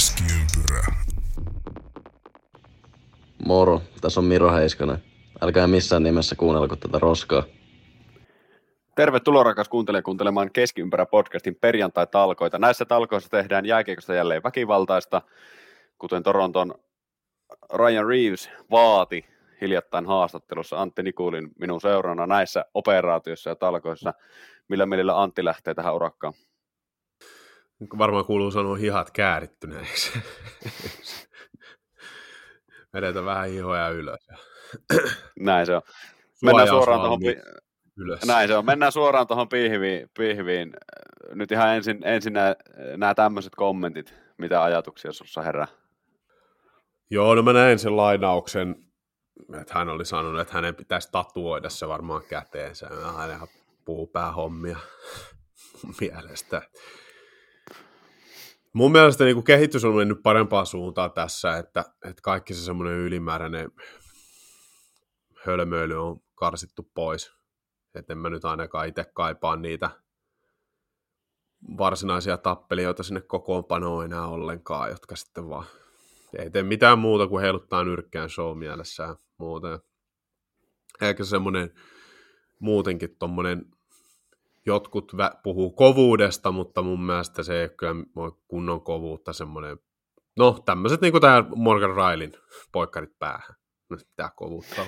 Keskiympyrä. Moro, tässä on Miro Heiskanen. Älkää missään nimessä kuunnelko tätä roskaa. Tervetuloa rakas kuuntelija kuuntelemaan Keskiympärä podcastin perjantai-talkoita. Näissä talkoissa tehdään jääkiekosta jälleen väkivaltaista, kuten Toronton Ryan Reeves vaati hiljattain haastattelussa Antti Nikulin minun seurana näissä operaatioissa ja talkoissa. Millä mielellä Antti lähtee tähän urakkaan? Varmaan kuuluu sanoa hihat käärittyneeksi. Vedetään vähän hihoja ylös. Näin se on. Mennään suoraan tuohon, ylös. näin se on. Mennään suoraan tuohon pihviin, pihviin. Nyt ihan ensin, ensin nämä, nämä tämmöiset kommentit. Mitä ajatuksia sinussa herää? Joo, no mä näin sen lainauksen, että hän oli sanonut, että hänen pitäisi tatuoida se varmaan käteensä. Hän puhuu päähommia mun mielestä. Mun mielestä niin kehitys on mennyt parempaan suuntaan tässä, että, että kaikki se semmoinen ylimääräinen hölmöily on karsittu pois. Että en mä nyt ainakaan itse kaipaa niitä varsinaisia tappelijoita sinne kokoonpanoon enää ollenkaan, jotka sitten vaan ei tee mitään muuta kuin heiluttaa nyrkkään show mielessään muuten. Eikä semmoinen muutenkin tommonen, jotkut vä- puhuu kovuudesta, mutta mun mielestä se ei ole kyllä kunnon kovuutta semmoinen, no tämmöiset niin kuin tämä Morgan Railin poikkarit päähän. No, mitä kovuutta.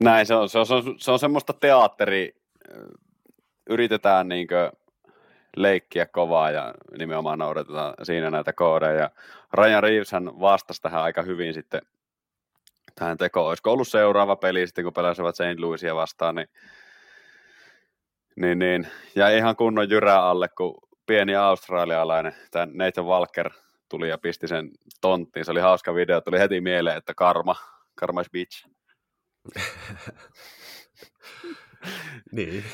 Näin, se on, se on, se on, se on semmoista teatteri, yritetään niinkö leikkiä kovaa ja nimenomaan noudatetaan siinä näitä koodeja. Ryan Reeves vastasi tähän aika hyvin sitten tähän tekoon. Olisiko ollut seuraava peli sitten, kun pelasivat St. Louisia vastaan, niin, niin, niin. ja ihan kunnon jyrää alle, kun pieni australialainen, tämä Nathan Walker tuli ja pisti sen tonttiin. Se oli hauska video, tuli heti mieleen, että karma, karma is bitch. niin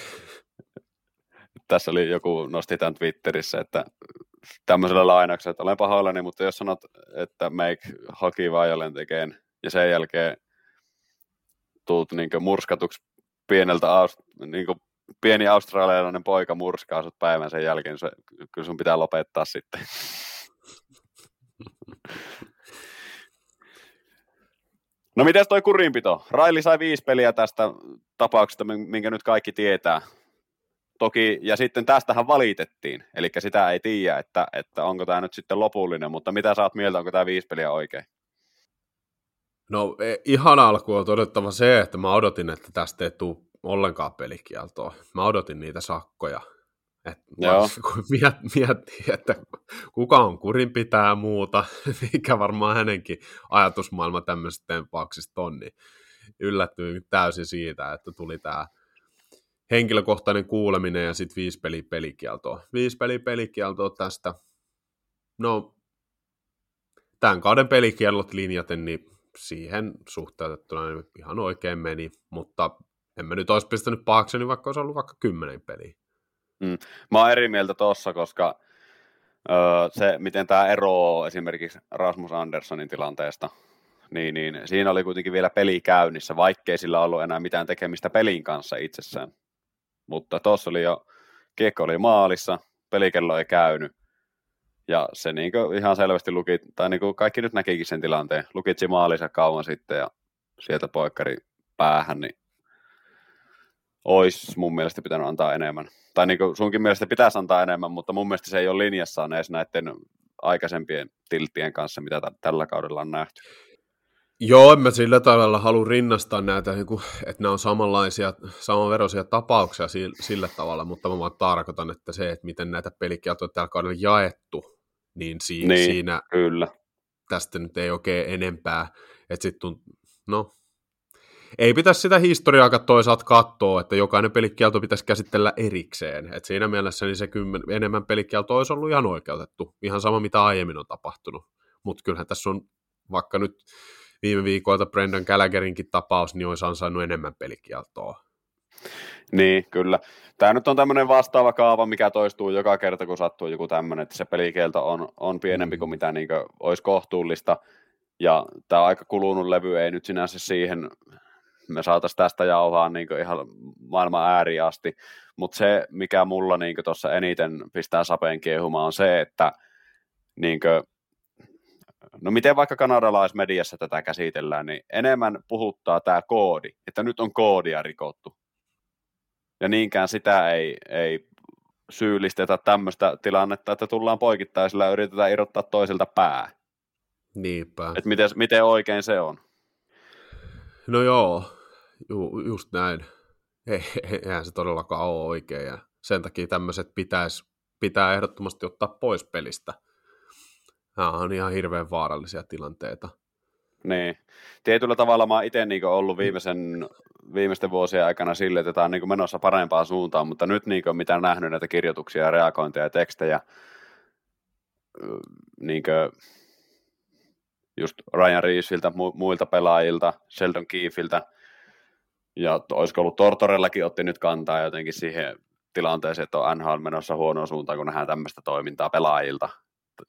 tässä oli joku, nosti tämän Twitterissä, että tämmöisellä lainauksella, että olen pahoillani, mutta jos sanot, että make hockey violent again, ja sen jälkeen tuut niin murskatuksi pieneltä, niin pieni australialainen poika murskaa sut päivän sen jälkeen, se, kyllä sun pitää lopettaa sitten. No mites toi kurinpito? Raili sai viisi peliä tästä tapauksesta, minkä nyt kaikki tietää. Toki, ja sitten tästähän valitettiin, eli sitä ei tiedä, että, että onko tämä nyt sitten lopullinen, mutta mitä saat mieltä, onko tämä viisi peliä oikein? No e, ihan alkuun on todettava se, että mä odotin, että tästä ei tule ollenkaan pelikieltoa. Mä odotin niitä sakkoja. Et Joo. kun miet, miettii, että kuka on kurin pitää muuta, mikä varmaan hänenkin ajatusmaailma tämmöisestä tempauksista on, niin yllättyin täysin siitä, että tuli tämä henkilökohtainen kuuleminen ja sitten viisi peli pelikieltoa. Viisi peli pelikieltoa tästä. No, tämän kauden pelikiellot linjaten, niin siihen suhteutettuna niin ihan oikein meni, mutta en mä nyt olisi pistänyt paakseni, vaikka olisi ollut vaikka kymmenen peliä. Mm. Mä oon eri mieltä tossa, koska öö, se, miten tämä eroaa esimerkiksi Rasmus Anderssonin tilanteesta, niin, niin siinä oli kuitenkin vielä peli käynnissä, vaikkei sillä ollut enää mitään tekemistä pelin kanssa itsessään. Mutta tuossa oli jo, kiekko oli maalissa, pelikello ei käynyt. Ja se niin ihan selvästi luki, tai niin kaikki nyt näkikin sen tilanteen, lukitsi maalissa kauan sitten ja sieltä poikkari päähän, niin olisi mun mielestä pitänyt antaa enemmän. Tai niin kuin sunkin mielestä pitäisi antaa enemmän, mutta mun mielestä se ei ole linjassa edes näiden aikaisempien tilttien kanssa, mitä t- tällä kaudella on nähty. Joo, en mä sillä tavalla halua rinnastaa näitä, niin kuin, että nämä on samanlaisia, samanveroisia tapauksia sillä tavalla, mutta mä vaan tarkoitan, että se, että miten näitä pelikieltoja tällä kaudella jaettu, niin, si- niin siinä kyllä. tästä nyt ei oikein enempää. Että sitten, no, ei pitäisi sitä historiaa toisaalta katsoa, että jokainen pelikielto pitäisi käsitellä erikseen. Et siinä mielessä niin se kymmen, enemmän pelikielto olisi ollut ihan oikeutettu. Ihan sama, mitä aiemmin on tapahtunut. Mutta kyllähän tässä on vaikka nyt viime viikoilta Brendan Gallagherinkin tapaus, niin olisi ansainnut enemmän pelikieltoa. Niin, kyllä. Tämä nyt on tämmöinen vastaava kaava, mikä toistuu joka kerta, kun sattuu joku tämmöinen, että se pelikielto on, on pienempi kuin mitä niin kuin olisi kohtuullista. Ja tämä aika kulunut levy ei nyt sinänsä siihen, me saataisiin tästä jauhaa niin ihan maailman ääri asti, mutta se, mikä mulla niin tuossa eniten pistää sapeen kiehumaan, on se, että niin no miten vaikka kanadalaismediassa tätä käsitellään, niin enemmän puhuttaa tämä koodi, että nyt on koodia rikottu. Ja niinkään sitä ei, ei syyllistetä tämmöistä tilannetta, että tullaan poikittaisilla ja yritetään irrottaa toiselta pää. Niinpä. Että miten, miten oikein se on. No joo, ju, just näin. Ei, eihän se todellakaan ole oikein ja sen takia tämmöiset pitäisi, pitää ehdottomasti ottaa pois pelistä. Nämä on ihan hirveän vaarallisia tilanteita. Niin. Tietyllä tavalla mä itse niin ollut viimeisen, viimeisten vuosien aikana sille, että tämä on niin menossa parempaan suuntaan, mutta nyt niin kuin, mitä nähnyt näitä kirjoituksia ja reagointeja ja tekstejä, niin kuin, just Ryan Reevesiltä, mu- muilta pelaajilta, Sheldon Keefiltä, ja olisiko ollut Tortorellakin otti nyt kantaa jotenkin siihen tilanteeseen, että on NHL menossa huonoa suuntaan, kun nähdään tämmöistä toimintaa pelaajilta.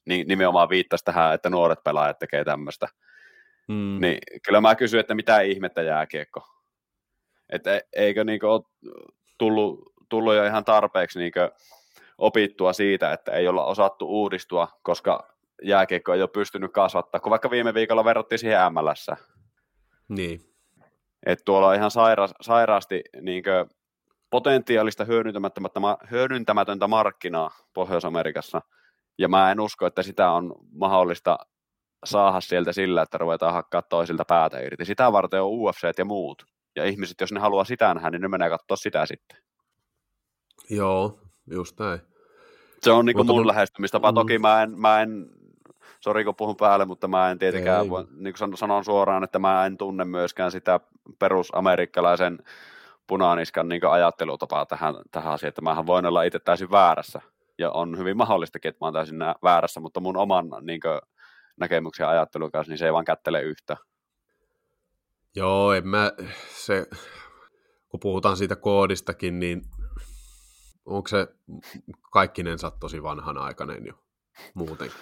Nimenomaan viittasi tähän, että nuoret pelaajat tekee tämmöistä. Mm. Niin kyllä mä kysyn, että mitä ihmettä jääkiekko. Että e, eikö niinku ole tullut, tullut jo ihan tarpeeksi niinku opittua siitä, että ei olla osattu uudistua, koska jääkiekko ei ole pystynyt kasvattaa, kun vaikka viime viikolla verrattiin siihen MLS. Niin. Että tuolla on ihan saira, sairaasti niinkö potentiaalista hyödyntämätöntä, markkinaa Pohjois-Amerikassa, ja mä en usko, että sitä on mahdollista saada sieltä sillä, että ruvetaan hakkaa toisilta päätä irti. Sitä varten on UFC ja muut. Ja ihmiset, jos ne haluaa sitä nähdä, niin ne menee katsoa sitä sitten. Joo, just näin. Se on niin kuin mun lähestymistapa. Mm. Toki mä en, mä en sori kun puhun päälle, mutta mä en tietenkään, voi, niin kuin sanon suoraan, että mä en tunne myöskään sitä perusamerikkalaisen punaniskan niin ajattelutapaa tähän, tähän asiaan, että mähän voin olla itse täysin väärässä, ja on hyvin mahdollistakin, että mä oon täysin väärässä, mutta mun oman niin kuin, näkemyksen ajattelun kanssa, niin se ei vaan kättele yhtä. Joo, en mä, se, kun puhutaan siitä koodistakin, niin onko se kaikkinensa tosi vanhanaikainen jo muutenkin?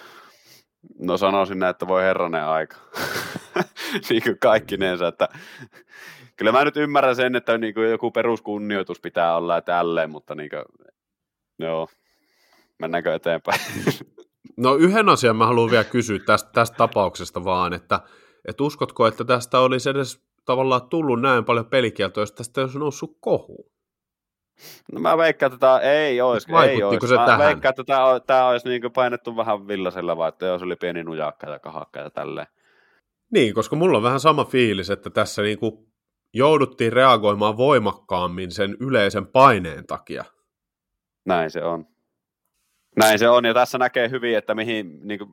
No sanoisin näin, että voi herranen aika. niin kuin kaikkinensa, että kyllä mä nyt ymmärrän sen, että niin kuin joku peruskunnioitus pitää olla ja tälleen, mutta niin kuin, joo, mennäänkö eteenpäin? no yhden asian mä haluan vielä kysyä tästä, tästä tapauksesta vaan, että, että uskotko, että tästä olisi edes tavallaan tullut näin paljon pelikieltoa, jos tästä olisi noussut kohu? No mä veikkaan, että tämä ei olisi. Ei olisi. Se mä tähän? veikkaan, että tämä, tämä olisi niin painettu vähän villasella, vai että jos oli pieni nujakka ja kahakka ja tälleen. Niin, koska mulla on vähän sama fiilis, että tässä niin kuin jouduttiin reagoimaan voimakkaammin sen yleisen paineen takia. Näin se on. Näin se on, ja tässä näkee hyvin, että mihin niin kuin,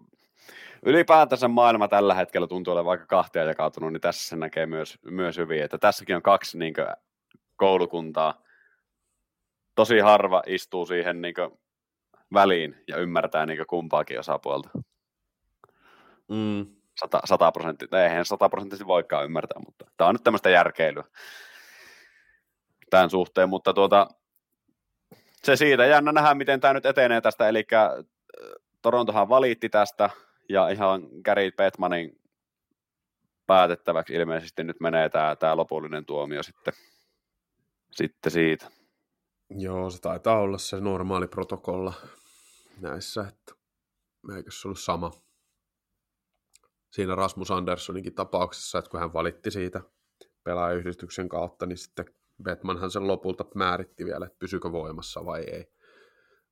ylipäätänsä maailma tällä hetkellä tuntuu olevan vaikka kahtia jakautunut, niin tässä se näkee myös, myös hyvin, että tässäkin on kaksi niin kuin, koulukuntaa, tosi harva istuu siihen niin väliin ja ymmärtää niin kumpaakin osapuolta. Mm. Sata, sata prosenttia, eihän sata prosenttisesti voikaan ymmärtää, mutta tämä on nyt tämmöistä järkeilyä tämän suhteen, mutta tuota, se siitä. Jännä nähdä, miten tämä nyt etenee tästä, eli äh, Torontohan valitti tästä, ja ihan Gary Petmanin päätettäväksi ilmeisesti nyt menee tämä, tämä lopullinen tuomio sitten, sitten siitä. Joo, se taitaa olla se normaali protokolla näissä, että eikö se ollut sama siinä Rasmus Anderssoninkin tapauksessa, että kun hän valitti siitä pelaajayhdistyksen kautta, niin sitten Batmanhan sen lopulta määritti vielä, että pysyykö voimassa vai ei.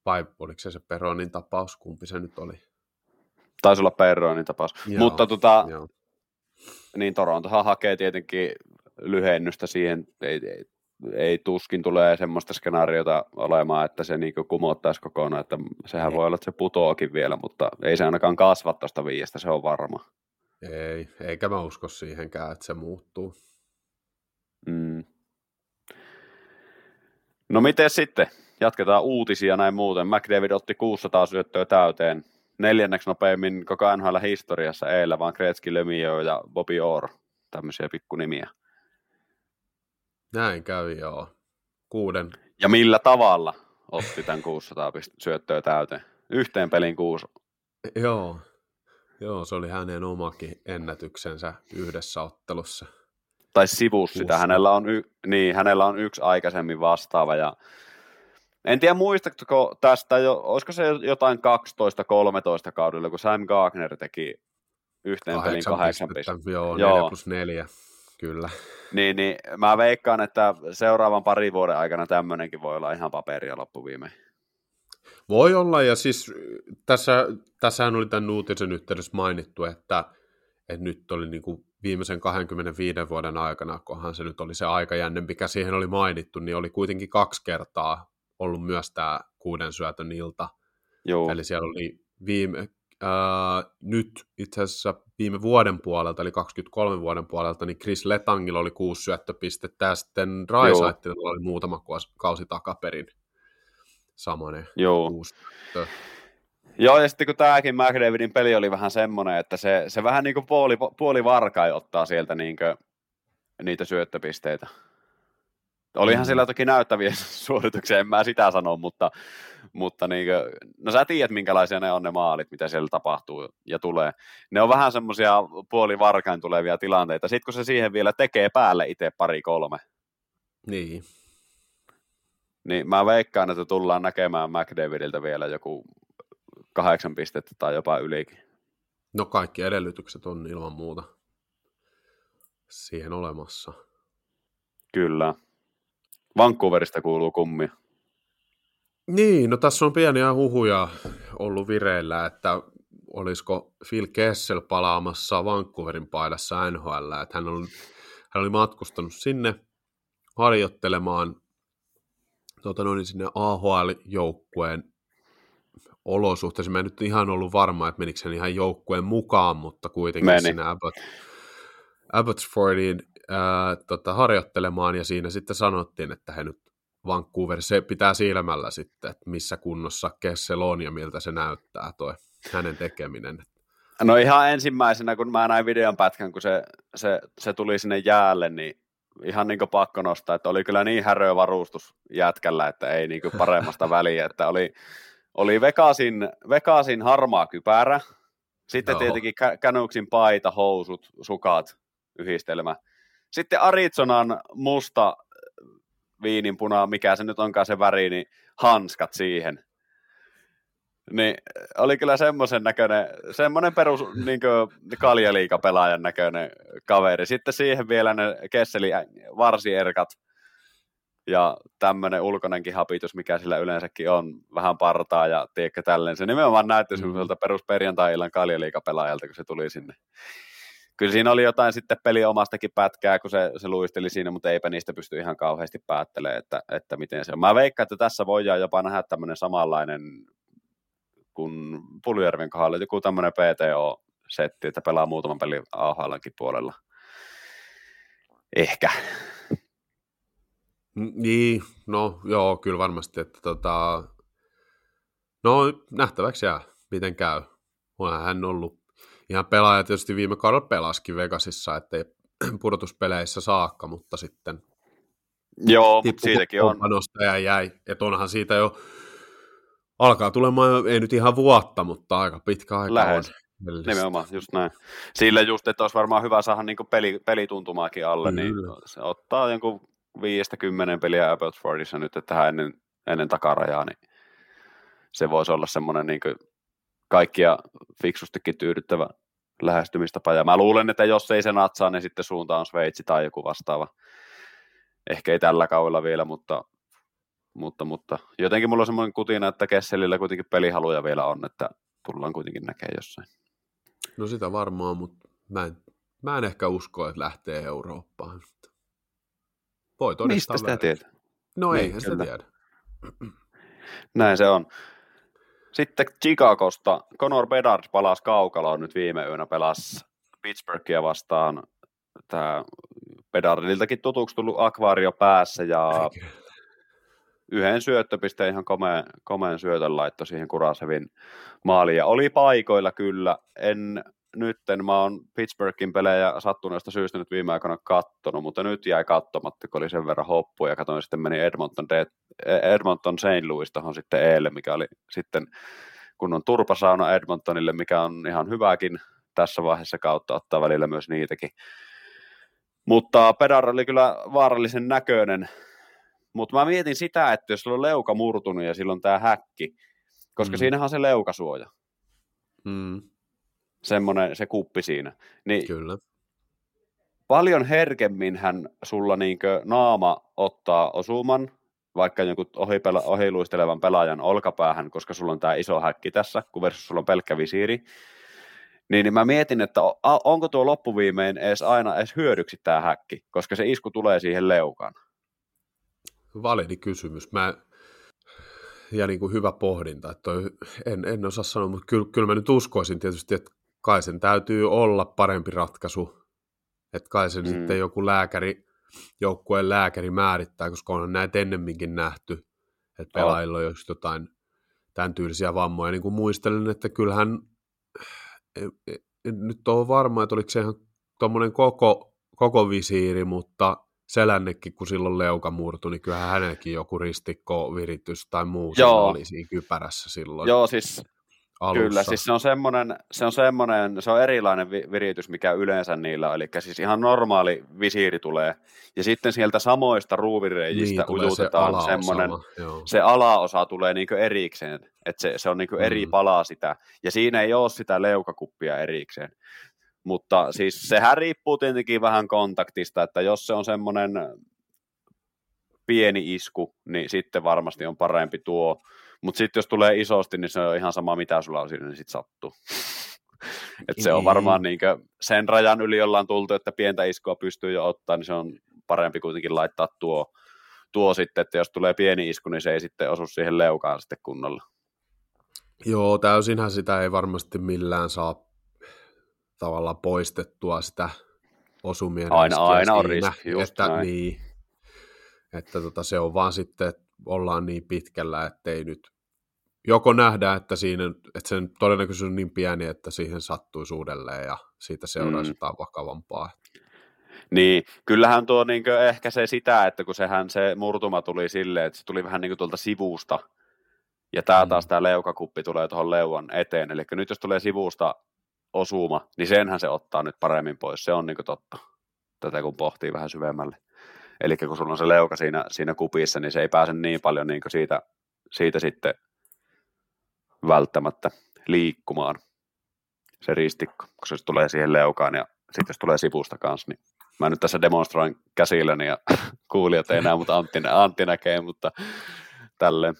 Vai oliko se se Peronin tapaus, kumpi se nyt oli? Taisi olla Peronin tapaus. Joo, Mutta tota, joo. niin Torontohan hakee tietenkin lyhennystä siihen, ei, ei, ei tuskin tulee semmoista skenaariota olemaan, että se niinku kumottaisi kokonaan, että sehän ei. voi olla, että se putoakin vielä, mutta ei se ainakaan kasva tuosta viiestä, se on varma. Ei, eikä mä usko siihenkään, että se muuttuu. Mm. No miten sitten? Jatketaan uutisia näin muuten. McDavid otti 600 syöttöä täyteen. Neljänneksi nopeimmin koko NHL historiassa eilen, vaan Gretzky, Lemieux ja Bobby Orr. Tämmöisiä pikkunimiä. Näin kävi, joo. Kuuden. Ja millä tavalla otti tämän 600 syöttöä täyteen? Yhteen pelin kuusi. Joo. Joo, se oli hänen omakin ennätyksensä yhdessä ottelussa. Tai sivus sitä. Hänellä on, y- niin, hänellä on yksi aikaisemmin vastaava. Ja en tiedä muistatko tästä, jo, olisiko se jotain 12-13 kaudella, kun Sam Gagner teki yhteen pelin kahdeksan pistettä. Joo, Joo, 4 plus 4, kyllä. Niin, niin mä veikkaan, että seuraavan parin vuoden aikana tämmöinenkin voi olla ihan paperia loppuviimein. Voi olla, ja siis tässä, tässähän oli tämän uutisen yhteydessä mainittu, että, että nyt oli niin kuin viimeisen 25 vuoden aikana, kunhan se nyt oli se aikajänne, mikä siihen oli mainittu, niin oli kuitenkin kaksi kertaa ollut myös tämä kuuden syötön ilta. Joo. Eli siellä oli viime, ää, nyt itse asiassa viime vuoden puolelta, eli 23 vuoden puolelta, niin Chris Letangilla oli kuusi syöttöpistettä, ja sitten Raisaitilla oli muutama kausi takaperin samanen Joo. kuusi Joo, ja sitten kun tämäkin McDavidin peli oli vähän semmoinen, että se, se vähän niin kuin puoli, puoli varkai ottaa sieltä niin kuin, niitä syöttöpisteitä. Olihan mm. sillä toki näyttäviä suorituksia, en mä sitä sano, mutta, mutta niin kuin, no sä tiedät, minkälaisia ne on ne maalit, mitä siellä tapahtuu ja tulee. Ne on vähän semmoisia puoli varkain tulevia tilanteita. Sitten kun se siihen vielä tekee päälle itse pari kolme. Niin. Niin mä veikkaan, että tullaan näkemään McDavidiltä vielä joku kahdeksan pistettä tai jopa ylikin. No kaikki edellytykset on ilman muuta siihen olemassa. Kyllä. Vancouverista kuuluu kummia. Niin, no tässä on pieniä huhuja ollut vireillä, että olisiko Phil Kessel palaamassa Vancouverin paidassa NHL, että hän, on, hän oli matkustanut sinne harjoittelemaan tota noin, sinne AHL-joukkueen olosuhteissa. Mä en nyt ihan ollut varma, että menikö hän ihan joukkueen mukaan, mutta kuitenkin Meni. sinne Abbott, Abbotsfordiin ää, tota, harjoittelemaan, ja siinä sitten sanottiin, että he nyt Vancouver, se pitää silmällä sitten, että missä kunnossa Kessel on ja miltä se näyttää toi hänen tekeminen. No ihan ensimmäisenä, kun mä näin videon pätkän, kun se, se, se tuli sinne jäälle, niin ihan niin pakko nostaa, että oli kyllä niin häröä varustus jätkällä, että ei niin paremmasta väliä, että oli, oli Vegasin, Vegasin harmaa kypärä, sitten no. tietenkin Canucksin paita, housut, sukat, yhdistelmä. Sitten Arizonan musta viininpuna, mikä se nyt onkaan se väri, niin hanskat siihen. Niin oli kyllä semmoisen näköinen, semmoinen perus niin kaljaliikapelaajan näköinen kaveri. Sitten siihen vielä ne Kesseli varsierkat ja tämmöinen ulkonenkin hapitus, mikä sillä yleensäkin on, vähän partaa ja tiedätkö tälleen. Se nimenomaan näytti mm. semmoiselta perus perjantai-illan kaljaliikapelaajalta, kun se tuli sinne. Kyllä siinä oli jotain sitten peli omastakin pätkää, kun se, se luisteli siinä, mutta eipä niistä pysty ihan kauheasti päättelemään, että, että miten se on. Mä veikkaan, että tässä voidaan jopa nähdä tämmöinen samanlainen kuin Puljärven kohdalla, joku tämmöinen PTO-setti, että pelaa muutaman pelin AHLankin puolella. Ehkä. Niin, no joo, kyllä varmasti, että tota, no nähtäväksi jää, miten käy. Onhan hän ollut ihan pelaaja tietysti viime kaudella pelaskin Vegasissa, ettei pudotuspeleissä saakka, mutta sitten Joo, mutta siitäkin on. Ja jäi, että onhan siitä jo alkaa tulemaan, ei nyt ihan vuotta, mutta aika pitkä aika Lähes. on. Nimenomaan, just näin. Sillä just, että olisi varmaan hyvä saada niin peli, pelituntumaakin alle, niin Kyllä. niin se ottaa jonkun viiestä kymmenen peliä Abbotsfordissa nyt, että tähän ennen, ennen takarajaa, niin se voisi olla semmoinen niin kaikkia fiksustikin tyydyttävä lähestymistapa. Ja mä luulen, että jos ei se natsaa, niin sitten suunta on Sveitsi tai joku vastaava. Ehkä ei tällä kaudella vielä, mutta, mutta, mutta jotenkin mulla on semmoinen kutina, että Kesselillä kuitenkin pelihaluja vielä on, että tullaan kuitenkin näkemään jossain. No sitä varmaan, mutta mä en, mä en ehkä usko, että lähtee Eurooppaan. Voi Mistä sitä tiedät? No ei, niin, sitä tiedä. Näin se on. Sitten Chicagosta Conor Bedard palasi kaukaloon nyt viime yönä, pelasi Pittsburghia vastaan. Tämä Bedardiltakin tutuksi tullut akvaario päässä ja yhden syöttöpisteen ihan komeen, komeen syötön laitto siihen Kurasevin maaliin. Ja oli paikoilla kyllä. En nytten, mä oon Pittsburghin pelejä sattuneesta syystä nyt viime aikoina kattonut, mutta nyt jäi katsomatta, kun oli sen verran hoppu ja katsoin sitten meni Edmonton, De- Edmonton St. Louis tuohon sitten eelle, mikä oli sitten kunnon turpasauna Edmontonille, mikä on ihan hyväkin tässä vaiheessa kautta ottaa välillä myös niitäkin. Mutta Pedar oli kyllä vaarallisen näköinen, mutta mä mietin sitä, että jos on leuka murtunut ja silloin tämä häkki, koska mm. siinähän on se leukasuoja. Mm semmoinen se kuppi siinä. Niin Kyllä. paljon herkemmin hän sulla niinkö naama ottaa osuman, vaikka jonkun ohipela, ohiluistelevan pelaajan olkapäähän, koska sulla on tämä iso häkki tässä, kun versus sulla on pelkkä visiiri. Niin, niin mä mietin, että onko tuo loppuviimein edes aina edes hyödyksi tämä häkki, koska se isku tulee siihen leukaan. Validi kysymys. Mä, ja niin kuin hyvä pohdinta. Että toi, en, en osaa sanoa, mutta kyllä, kyllä mä nyt uskoisin tietysti, että kai sen täytyy olla parempi ratkaisu. Että kai sen mm. sitten joku lääkäri, joukkueen lääkäri määrittää, koska on näitä ennemminkin nähty, että pelaajilla on jotain tämän tyylisiä vammoja. Niin kuin muistelen, että kyllähän, en, en nyt ole varma, että oliko se ihan tuommoinen koko, koko visiiri, mutta selännekin, kun silloin leuka murtui, niin kyllähän hänelläkin joku ristikko, viritys tai muu Joo. oli siinä kypärässä silloin. Joo, siis alussa. Kyllä, siis se on semmoinen, se on semmoinen, se on erilainen viritys, mikä yleensä niillä on, eli siis ihan normaali visiiri tulee, ja sitten sieltä samoista ruuvireijistä niin, ujutetaan se semmoinen, se alaosa tulee niin erikseen, että se, se on niin eri mm. palaa sitä, ja siinä ei ole sitä leukakuppia erikseen. Mutta siis sehän riippuu tietenkin vähän kontaktista, että jos se on semmoinen pieni isku, niin sitten varmasti on parempi tuo. Mutta sitten jos tulee isosti, niin se on ihan sama mitä sulla on siinä, niin sitten sattuu. Et se on niin. varmaan niinkö sen rajan yli ollaan tultu, että pientä iskua pystyy jo ottaa, niin se on parempi kuitenkin laittaa tuo, tuo sitten, että jos tulee pieni isku, niin se ei sitten osu siihen leukaan sitten kunnolla. Joo, täysinhän sitä ei varmasti millään saa tavallaan poistettua sitä osumien Aina, aina on riski, just että, näin. Niin, että tota, se on vaan sitten, että ollaan niin pitkällä, että ei nyt joko nähdä, että, siinä, että sen todennäköisyys on niin pieni, että siihen sattuisi uudelleen ja siitä seuraisi mm. jotain vakavampaa. Niin, kyllähän tuo niin ehkä se sitä, että kun sehän se murtuma tuli silleen, että se tuli vähän niin kuin tuolta sivusta, ja tämä mm. taas tämä leukakuppi tulee tuohon leuan eteen, eli nyt jos tulee sivusta osuma, niin senhän se ottaa nyt paremmin pois. Se on niin totta, tätä kun pohtii vähän syvemmälle. Eli kun sulla on se leuka siinä, siinä kupissa, niin se ei pääse niin paljon niin siitä, siitä sitten välttämättä liikkumaan se ristikko, kun se tulee siihen leukaan ja sitten jos tulee sivusta kanssa, niin mä nyt tässä demonstroin käsilläni ja kuulijat ei näe, mutta Antti, Antti näkee, mutta tälleen.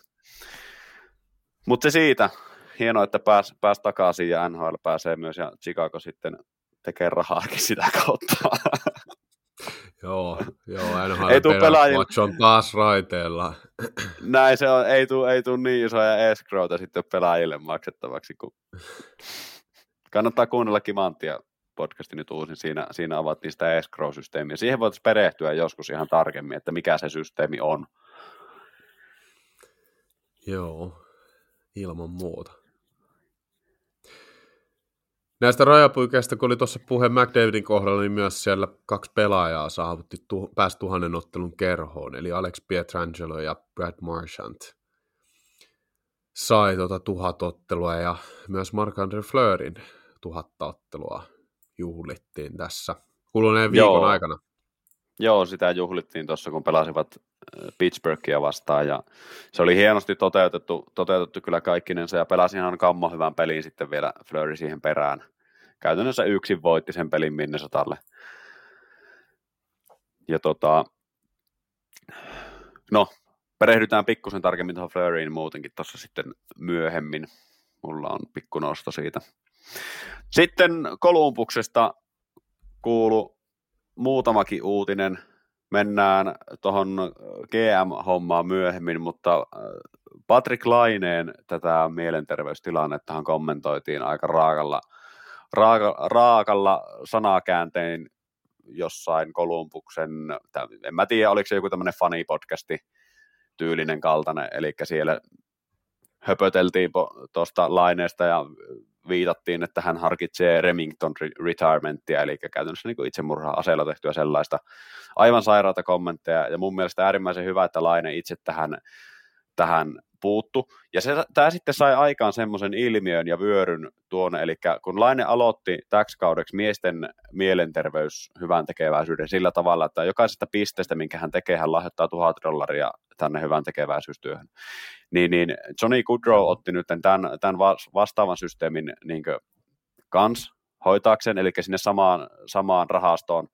Mutta se siitä, hienoa, että pääs, pääs takaisin ja NHL pääsee myös ja Chicago sitten tekee rahaakin sitä kautta. joo, joo, NHL ei pelaajille... on taas raiteella. Näin se on, ei tule ei tuu niin isoja escrowta sitten pelaajille maksettavaksi. Kun... Kannattaa kuunnella Kimanttia podcastin nyt uusin, siinä, siinä avattiin sitä escrow-systeemiä. Siihen voitaisiin perehtyä joskus ihan tarkemmin, että mikä se systeemi on. Joo, ilman muuta. Näistä rajapuikeista, kun oli tuossa puhe McDavidin kohdalla, niin myös siellä kaksi pelaajaa saavutti tu- pääsi tuhannen ottelun kerhoon, eli Alex Pietrangelo ja Brad Marchant sai tuota tuhat ottelua ja myös Marc-André Fleurin tuhatta ottelua juhlittiin tässä kuluneen viikon Joo. aikana. Joo, sitä juhlittiin tuossa, kun pelasivat äh, Pittsburghia vastaan, ja se oli hienosti toteutettu, toteutettu kyllä kaikkinensa, ja pelasi ihan kammo hyvän pelin sitten vielä Fleury siihen perään. Käytännössä yksin voitti sen pelin Minnesotalle. Ja tota, no, perehdytään pikkusen tarkemmin tuohon Fleuryin muutenkin tuossa sitten myöhemmin. Mulla on pikku nosto siitä. Sitten Kolumbuksesta kuulu muutamakin uutinen. Mennään tuohon GM-hommaan myöhemmin, mutta äh, Patrick Laineen tätä mielenterveystilannettahan kommentoitiin aika raakalla, raaka, raakalla sanakääntein jossain Kolumbuksen, en mä tiedä oliko se joku tämmöinen fanipodcasti tyylinen kaltainen, eli siellä höpöteltiin tuosta laineesta ja viitattiin, että hän harkitsee Remington retirementtia, eli käytännössä niin itsemurhaa aseella tehtyä sellaista. Aivan sairaata kommentteja, ja mun mielestä äärimmäisen hyvä, että Laine itse tähän, tähän puuttu. Ja se, tämä sitten sai aikaan semmoisen ilmiön ja vyöryn tuonne, eli kun Laine aloitti täksi kaudeksi miesten mielenterveys hyvän tekeväisyyden sillä tavalla, että jokaisesta pisteestä, minkä hän tekee, hän lahjoittaa tuhat dollaria tänne hyvän tekeväisyystyöhön. Niin, niin Johnny Goodrow otti nyt tämän, tämän vastaavan systeemin niin kans hoitaakseen, eli sinne samaan, samaan rahastoon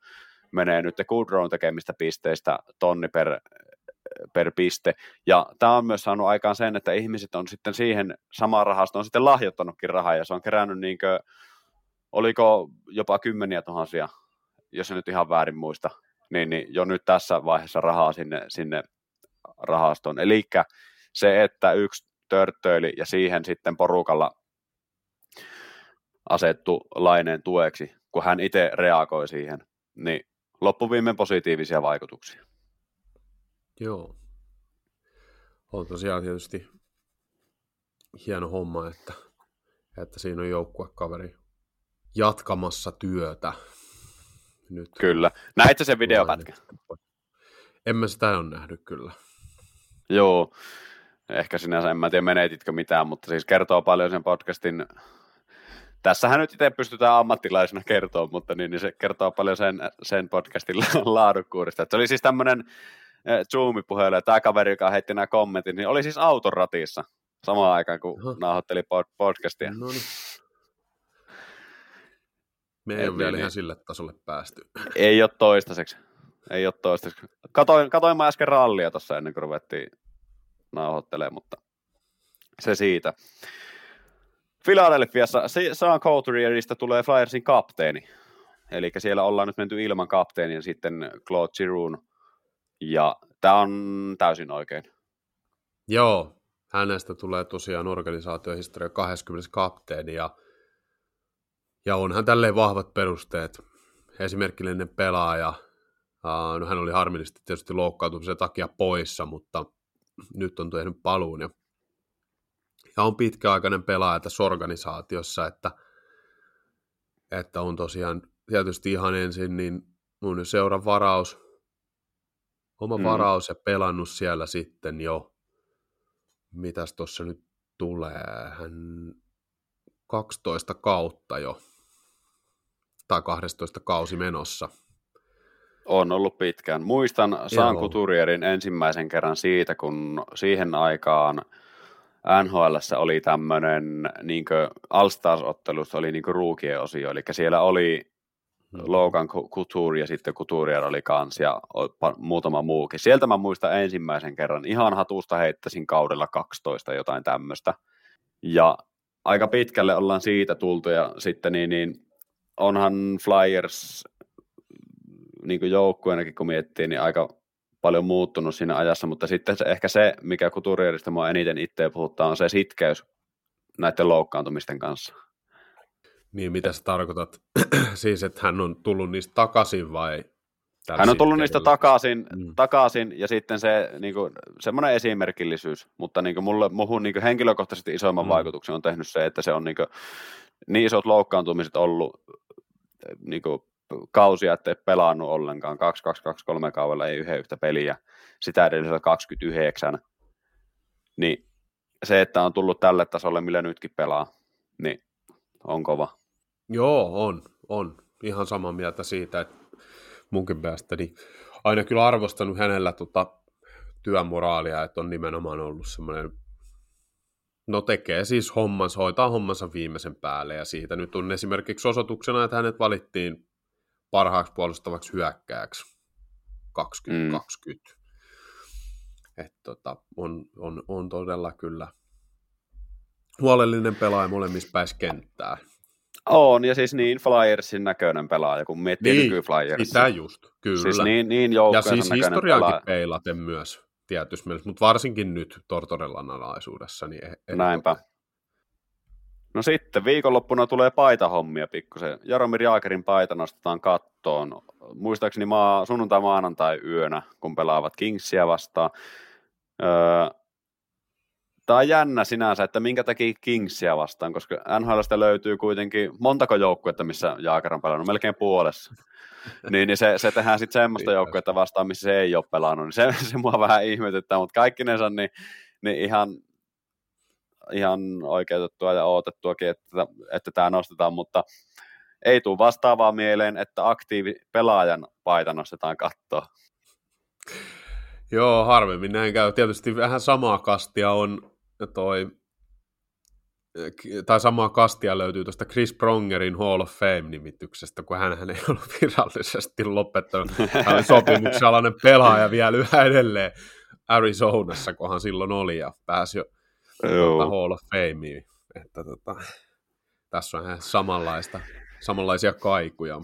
menee nyt Goodrown tekemistä pisteistä tonni per, per piste. Ja tämä on myös saanut aikaan sen, että ihmiset on sitten siihen samaan rahastoon sitten lahjoittanutkin rahaa, ja se on kerännyt niin kuin, oliko jopa kymmeniä tuhansia, jos se nyt ihan väärin muista, niin, niin jo nyt tässä vaiheessa rahaa sinne, sinne rahastoon. Eli se, että yksi törttöili ja siihen sitten porukalla asettu laineen tueksi, kun hän itse reagoi siihen, niin loppuviimein positiivisia vaikutuksia. Joo. On tosiaan tietysti hieno homma, että, että siinä on joukkuekaveri jatkamassa työtä. Nyt. Kyllä. Näitkö sen videopätkän? En mä sitä ole nähnyt kyllä. Joo. Ehkä sinänsä en mä tiedä menetitkö mitään, mutta siis kertoo paljon sen podcastin tässähän nyt itse pystytään ammattilaisena kertoa, mutta niin, niin se kertoo paljon sen, sen podcastin laadukkuudesta. se oli siis tämmöinen Zoom-puhelu, ja tämä kaveri, joka heitti nämä kommentit, niin oli siis autoratissa samaan aikaan, kun Aha. nauhoitteli podcastia. No niin. Me ei ole vielä niin, ihan sille tasolle päästy. Ei ole toistaiseksi. Ei ole toistaiseksi. Katoin, katoin mä äsken rallia tuossa ennen kuin ruvettiin nauhoittelemaan, mutta se siitä. Philadelphiassa Sean Couturierista tulee Flyersin kapteeni. Eli siellä ollaan nyt menty ilman kapteenia sitten Claude Giroux. Ja tämä on täysin oikein. Joo, hänestä tulee tosiaan organisaatiohistoria 20 kapteeni ja, ja onhan tälleen vahvat perusteet. Esimerkillinen pelaaja. No hän oli harmillisesti tietysti loukkaantumisen takia poissa, mutta nyt on tehnyt paluun ja ja on pitkäaikainen pelaaja tässä organisaatiossa, että, että on tosiaan tietysti ihan ensin niin mun seuran varaus, oma mm. varaus ja pelannut siellä sitten jo, mitäs tuossa nyt tulee, hän 12 kautta jo, tai 12 kausi menossa. On ollut pitkään. Muistan Sanku Turierin ensimmäisen kerran siitä, kun siihen aikaan – NHL oli tämmöinen niin All-Stars-ottelussa oli niin ruukien osio, eli siellä oli hmm. Logan Couture ja sitten Couturier oli kans ja muutama muukin. Sieltä mä muistan ensimmäisen kerran, ihan hatusta heittäisin kaudella 12 jotain tämmöistä. Ja aika pitkälle ollaan siitä tultu ja sitten niin, niin onhan Flyers niin joukkueenakin kun miettii, niin aika paljon muuttunut siinä ajassa, mutta sitten se, ehkä se, mikä Couturierista mua eniten itseä puhuttaa, on se sitkeys näiden loukkaantumisten kanssa. Niin, mitä sä tarkoitat? siis, että hän on tullut niistä takaisin vai? Hän on tullut niistä takaisin, mm. takaisin ja sitten se niin kuin, semmoinen esimerkillisyys, mutta niin kuin mulle, muhun niin kuin henkilökohtaisesti isoimman mm. vaikutuksen on tehnyt se, että se on niin, kuin, niin isot loukkaantumiset ollut niin kuin, kausia, ettei pelannut ollenkaan. 2-2-2-3 kaudella ei yhden yhtä peliä. Sitä edellisellä 29. Niin se, että on tullut tälle tasolle, millä nytkin pelaa, niin on kova. Joo, on, on. Ihan samaa mieltä siitä, että munkin niin aina kyllä arvostanut hänellä tota työmoraalia, että on nimenomaan ollut semmoinen, no tekee siis hommansa, hoitaa hommansa viimeisen päälle, ja siitä nyt on esimerkiksi osoituksena, että hänet valittiin parhaaksi puolustavaksi hyökkääksi 2020. Mm. Tota, on, on, on todella kyllä huolellinen pelaaja molemmissa päissä kenttää. On, ja siis niin Flyersin näköinen pelaaja, kun miettii niin, nyky-Flyersia. Sitä just, kyllä. Siis niin, niin ja siis historiaankin peilaten myös tietysti mielessä, mutta varsinkin nyt Tortorellan alaisuudessa. Niin eh, Näinpä. No sitten viikonloppuna tulee paitahommia pikkusen. Jaromir Jaakerin paita nostetaan kattoon. Muistaakseni maa, sunnuntai-maanantai yönä, kun pelaavat Kingsia vastaan. Öö, Tämä on jännä sinänsä, että minkä takia Kingsia vastaan, koska NHLstä löytyy kuitenkin montako joukkuetta, missä Jaaker on pelannut, melkein puolessa. niin, niin se, se tehdään sitten semmoista joukkuetta vastaan, missä se ei ole pelannut. Niin se, se mua vähän ihmetyttää, mutta kaikkinensa niin, niin ihan ihan oikeutettua ja odotettuakin, että, että tämä nostetaan, mutta ei tule vastaavaa mieleen, että aktiivi pelaajan paita nostetaan kattoa. Joo, harvemmin näin käy. Tietysti vähän samaa kastia on toi tai samaa kastia löytyy tuosta Chris Prongerin Hall of Fame-nimityksestä, kun hän, hän ei ollut virallisesti lopettanut. Hän oli sopimuksalainen pelaaja vielä yhä edelleen Arizonassa, kun hän silloin oli ja pääsi jo tuota, Hall of Fameen. Että, tota, tässä on ihan samanlaista, samanlaisia kaikuja.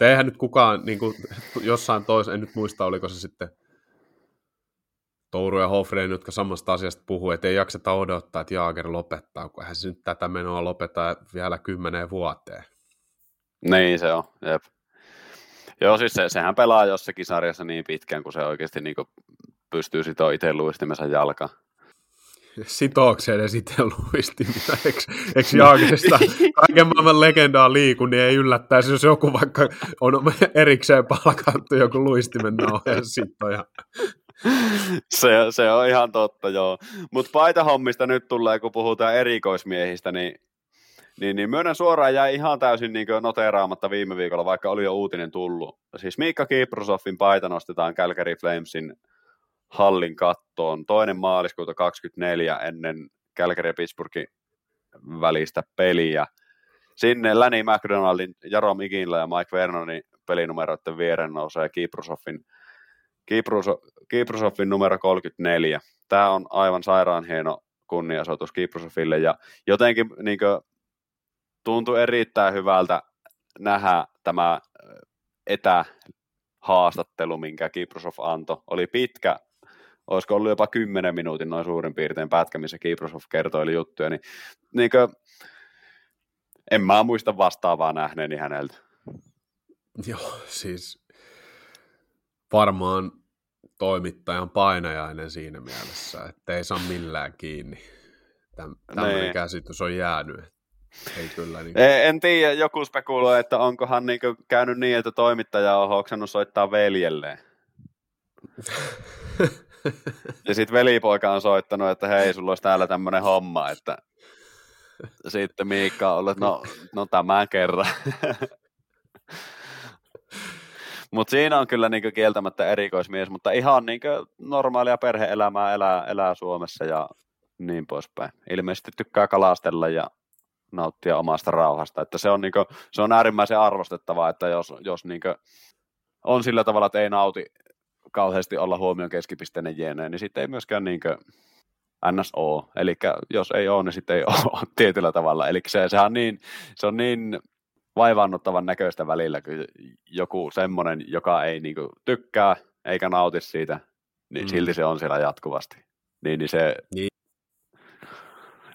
Eihän nyt kukaan niin kuin, jossain toisessa, en nyt muista, oliko se sitten Touru ja Hofreen, jotka samasta asiasta puhuu, että ei jakseta odottaa, että Jaager lopettaa, kun se nyt tätä menoa lopeta vielä kymmeneen vuoteen. Niin se on, jep. Joo, siis se, sehän pelaa jossakin sarjassa niin pitkään, kun se oikeasti niin kuin pystyy sitoa itse luistimessa jalka. Sitookseen ja sitten luistimia, eikö, eikö Jaagerista kaiken maailman legendaa liiku, niin ei yllättäisi, jos joku vaikka on erikseen palkattu joku luistimen nauhoja sitoja se, se on ihan totta, joo. Mutta paitahommista nyt tulee, kun puhutaan erikoismiehistä, niin, niin, niin myönnän suoraan jäi ihan täysin niin noteraamatta viime viikolla, vaikka oli jo uutinen tullut. Siis Miikka Kiprosoffin paita nostetaan Calgary Flamesin hallin kattoon toinen maaliskuuta 24 ennen Calgary ja Pittsburghin välistä peliä. Sinne Lenny McDonaldin, Jaro Mikinla ja Mike Vernonin pelinumeroiden viereen nousee Kiprosoffin Kiprusofin numero 34. Tämä on aivan sairaan hieno kunniasoitus Kiprusofille ja jotenkin niin kuin, tuntui erittäin hyvältä nähdä tämä etähaastattelu, minkä Kiprusov antoi. Oli pitkä, olisiko ollut jopa 10 minuutin noin suurin piirtein pätkä, missä Kiprusov kertoi juttuja, niin, niin kuin, en mä muista vastaavaa nähneeni häneltä. Joo, siis varmaan toimittajan painajainen siinä mielessä, että ei saa millään kiinni. Tämmöinen niin. käsitys on jäänyt. Ei kyllä niin. En, en tiedä, joku spekuloi, että onkohan niin käynyt niin, että toimittaja on hoksannut soittaa veljelleen. ja sitten velipoika on soittanut, että hei, sulla olisi täällä tämmöinen homma, että sitten Miikka on ollut, no, no tämän kerran. Mutta siinä on kyllä niinku kieltämättä erikoismies, mutta ihan niinku normaalia perheelämää elää, elää Suomessa ja niin poispäin. Ilmeisesti tykkää kalastella ja nauttia omasta rauhasta. Että se, on niinku, se on äärimmäisen arvostettavaa, että jos, jos niinku on sillä tavalla, että ei nauti kauheasti olla huomion keskipisteinen jene, niin sitten ei myöskään niinku NSO. Eli jos ei ole, niin sitten ei ole tietyllä tavalla. Eli se, sehän on niin, se on niin vaivaannuttavan näköistä välillä, kun joku semmoinen, joka ei niinku tykkää eikä nauti siitä, niin mm. silti se on siellä jatkuvasti. Niin, niin se, niin.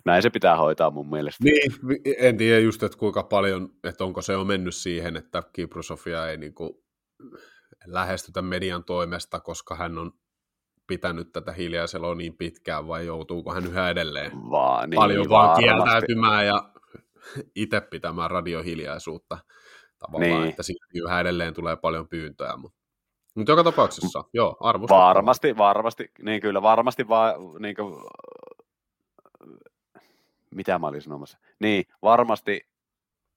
näin se pitää hoitaa mun mielestä. Niin, en tiedä just, että kuinka paljon, että onko se on mennyt siihen, että Kiprosofia ei niinku lähestytä median toimesta, koska hän on pitänyt tätä hiljaiseloa niin pitkään, vai joutuuko hän yhä edelleen vaan, niin, paljon vaan kieltäytymään ja itse pitämään radiohiljaisuutta tavallaan, niin. että siitä yhä edelleen tulee paljon pyyntöjä, mutta mutta joka tapauksessa, joo, arvostan. Varmasti, varmasti, niin kyllä, varmasti vaan, niin kuin, mitä mä olin sanomassa, niin, varmasti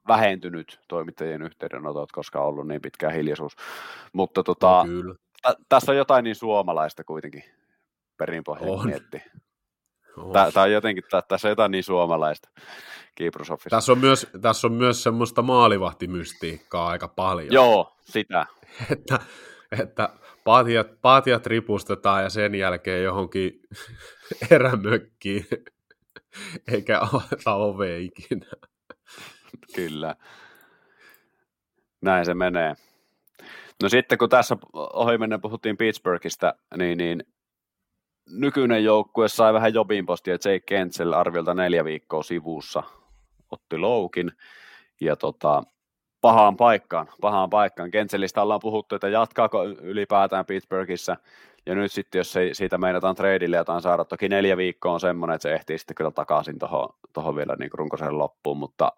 vähentynyt toimittajien yhteydenotot, koska on ollut niin pitkä hiljaisuus, mutta tota, no, t- tässä on jotain niin suomalaista kuitenkin perinpohjaan mietti. Tämä on jotenkin, tässä on jotain niin suomalaista. Kiprusofissa. Tässä on myös, tässä on myös semmoista maalivahtimystiikkaa aika paljon. Joo, sitä. että, että paatiat, paatiat ripustetaan ja sen jälkeen johonkin erämökkiin, eikä avata ove ikinä. Kyllä. Näin se menee. No sitten kun tässä ohimennen puhuttiin Pittsburghista, niin, niin nykyinen joukkue sai vähän jobin postia Jake Kentsel arviolta neljä viikkoa sivussa otti loukin. Ja tota, pahaan paikkaan, pahaan paikkaan. Kentselistä ollaan puhuttu, että jatkaako ylipäätään Pittsburghissa, ja nyt sitten, jos siitä meinataan treidille jotain saada, toki neljä viikkoa on semmoinen, että se ehtii sitten kyllä takaisin tuohon vielä niin runkoseen loppuun, mutta,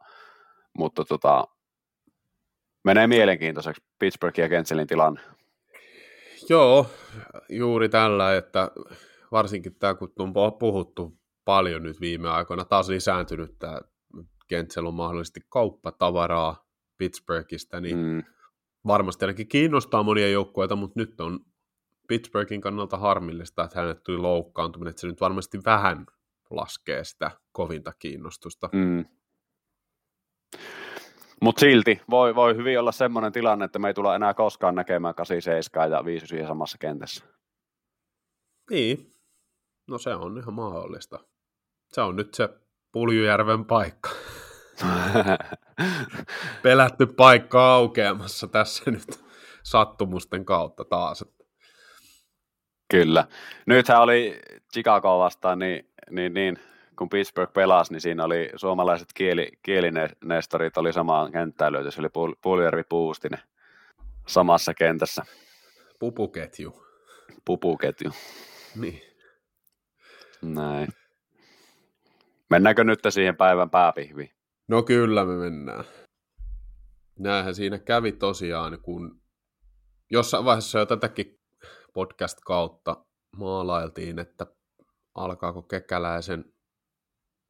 mutta tota, menee mielenkiintoiseksi Pittsburghin ja Kentselin tilanne. Joo, juuri tällä, että varsinkin tämä, kun on puhuttu paljon nyt viime aikoina, taas lisääntynyt tämä Kentsel on mahdollisesti kauppatavaraa Pittsburghista, niin mm. varmasti ainakin kiinnostaa monia joukkueita, mutta nyt on Pittsburghin kannalta harmillista, että hänet tuli loukkaantuminen, että se nyt varmasti vähän laskee sitä kovinta kiinnostusta. Mm. Mutta silti voi, voi hyvin olla semmoinen tilanne, että me ei tulla enää koskaan näkemään 87 ja 5 samassa kentässä. Niin, no se on ihan mahdollista. Se on nyt se Puljujärven paikka. Pelätty paikka aukeamassa tässä nyt sattumusten kautta taas. Kyllä. Nythän oli Chicago vastaan, niin, niin, niin kun Pittsburgh pelasi, niin siinä oli suomalaiset kieli, kielinestorit oli samaan kenttään löyty. Se oli Puljärvi Puustinen samassa kentässä. Pupuketju. Pupuketju. Niin. Näin. Mennäänkö nyt siihen päivän pääpihviin? No kyllä me mennään. Näinhän siinä kävi tosiaan, kun jossain vaiheessa jo tätäkin podcast-kautta maalailtiin, että alkaako kekäläisen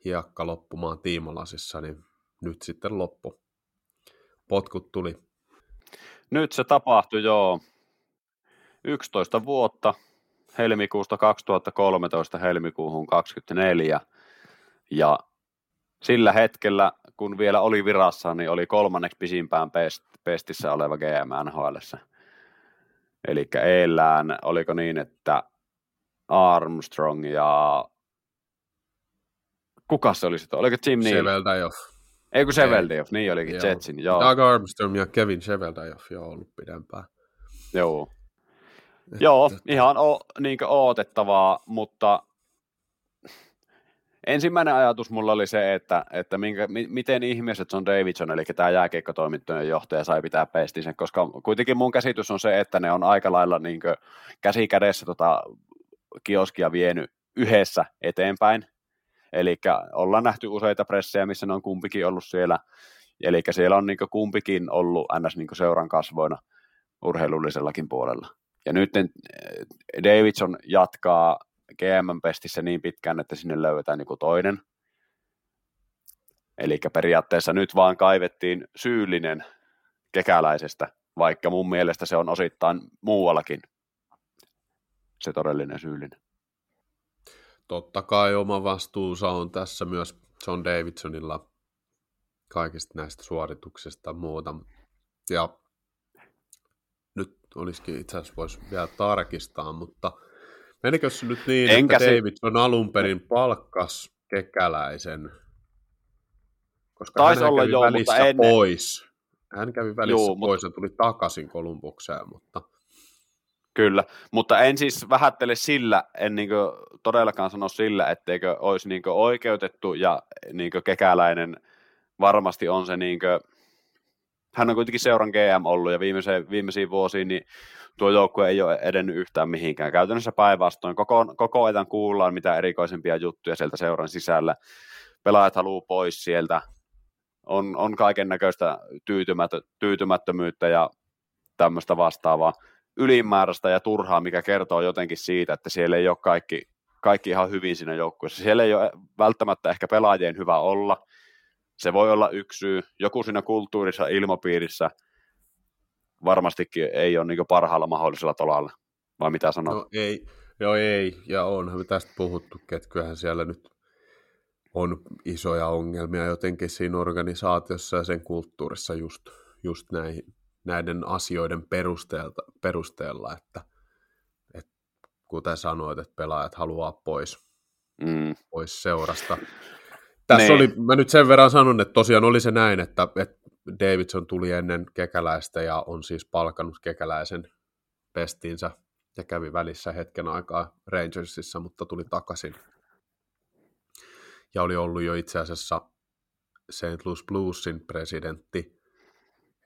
hiekka loppumaan tiimalasissa, niin nyt sitten loppu. Potkut tuli. Nyt se tapahtui, joo. 11 vuotta helmikuusta 2013 helmikuuhun 2024. Ja sillä hetkellä, kun vielä oli virassa, niin oli kolmanneksi pisimpään pest, pestissä oleva GM NHL. Eli eellään, oliko niin, että Armstrong ja kuka se oli sitten? Oliko Jim Neal? Seveldajoff. Ei kun Seveldajoff, niin olikin joo. Jetsin. Joo. Doug Armstrong ja Kevin Seveldajoff jo ollut pidempään. Joo. Joo, ihan o, niin odotettavaa, mutta ensimmäinen ajatus mulla oli se, että, että minkä, miten ihmiset John Davidson, eli tämä jääkeikkotoimittojen johtaja, sai pitää pestisen, koska kuitenkin mun käsitys on se, että ne on aika lailla niin käsi kädessä tota kioskia vienyt yhdessä eteenpäin. Eli ollaan nähty useita pressejä, missä ne on kumpikin ollut siellä. Eli siellä on niin kumpikin ollut ns. Niin seuran kasvoina urheilullisellakin puolella. Ja nyt eh, Davidson jatkaa GM-pestissä niin pitkään, että sinne löydetään joku toinen. Eli periaatteessa nyt vaan kaivettiin syyllinen kekäläisestä, vaikka mun mielestä se on osittain muuallakin se todellinen syyllinen. Totta kai oma vastuunsa on tässä myös John Davidsonilla kaikista näistä suorituksista muuta. Ja olisikin itse asiassa voisi vielä tarkistaa, mutta menikö se nyt niin, Enkä että se... Davidson alun perin palkkas kekäläisen, koska Taisi hän olla kävi joo, välissä mutta ennen... pois. Hän kävi välissä joo, pois mutta... ja tuli takaisin Kolumbukseen, mutta Kyllä, mutta en siis vähättele sillä, en niin todellakaan sano sillä, etteikö olisi niin oikeutettu ja niin kekäläinen varmasti on se, niin kuin, hän on kuitenkin seuran GM ollut ja viimeisiin, viimeisiin vuosiin niin tuo joukkue ei ole edennyt yhtään mihinkään. Käytännössä päinvastoin koko, koko ajan kuullaan mitä erikoisempia juttuja sieltä seuran sisällä. Pelaajat haluaa pois sieltä, on, on kaiken näköistä tyytymättömyyttä ja tämmöistä vastaavaa ylimääräistä ja turhaa, mikä kertoo jotenkin siitä, että siellä ei ole kaikki, kaikki ihan hyvin siinä joukkueessa. Siellä ei ole välttämättä ehkä pelaajien hyvä olla. Se voi olla yksi syy. Joku siinä kulttuurissa, ilmapiirissä varmastikin ei ole niin parhaalla mahdollisella tolalla. Vai mitä sanot? No ei, joo ei. Ja onhan tästä puhuttu, että kyllähän siellä nyt on isoja ongelmia jotenkin siinä organisaatiossa ja sen kulttuurissa just, just näihin, näiden asioiden perusteelta, perusteella, että, että kuten sanoit, että pelaajat haluaa pois, mm. pois seurasta. Tässä niin. oli, mä nyt sen verran sanon, että tosiaan oli se näin, että, että Davidson tuli ennen kekäläistä ja on siis palkannut kekäläisen pestiinsä ja kävi välissä hetken aikaa Rangersissa, mutta tuli takaisin. Ja oli ollut jo itse asiassa St. Louis Bluesin presidentti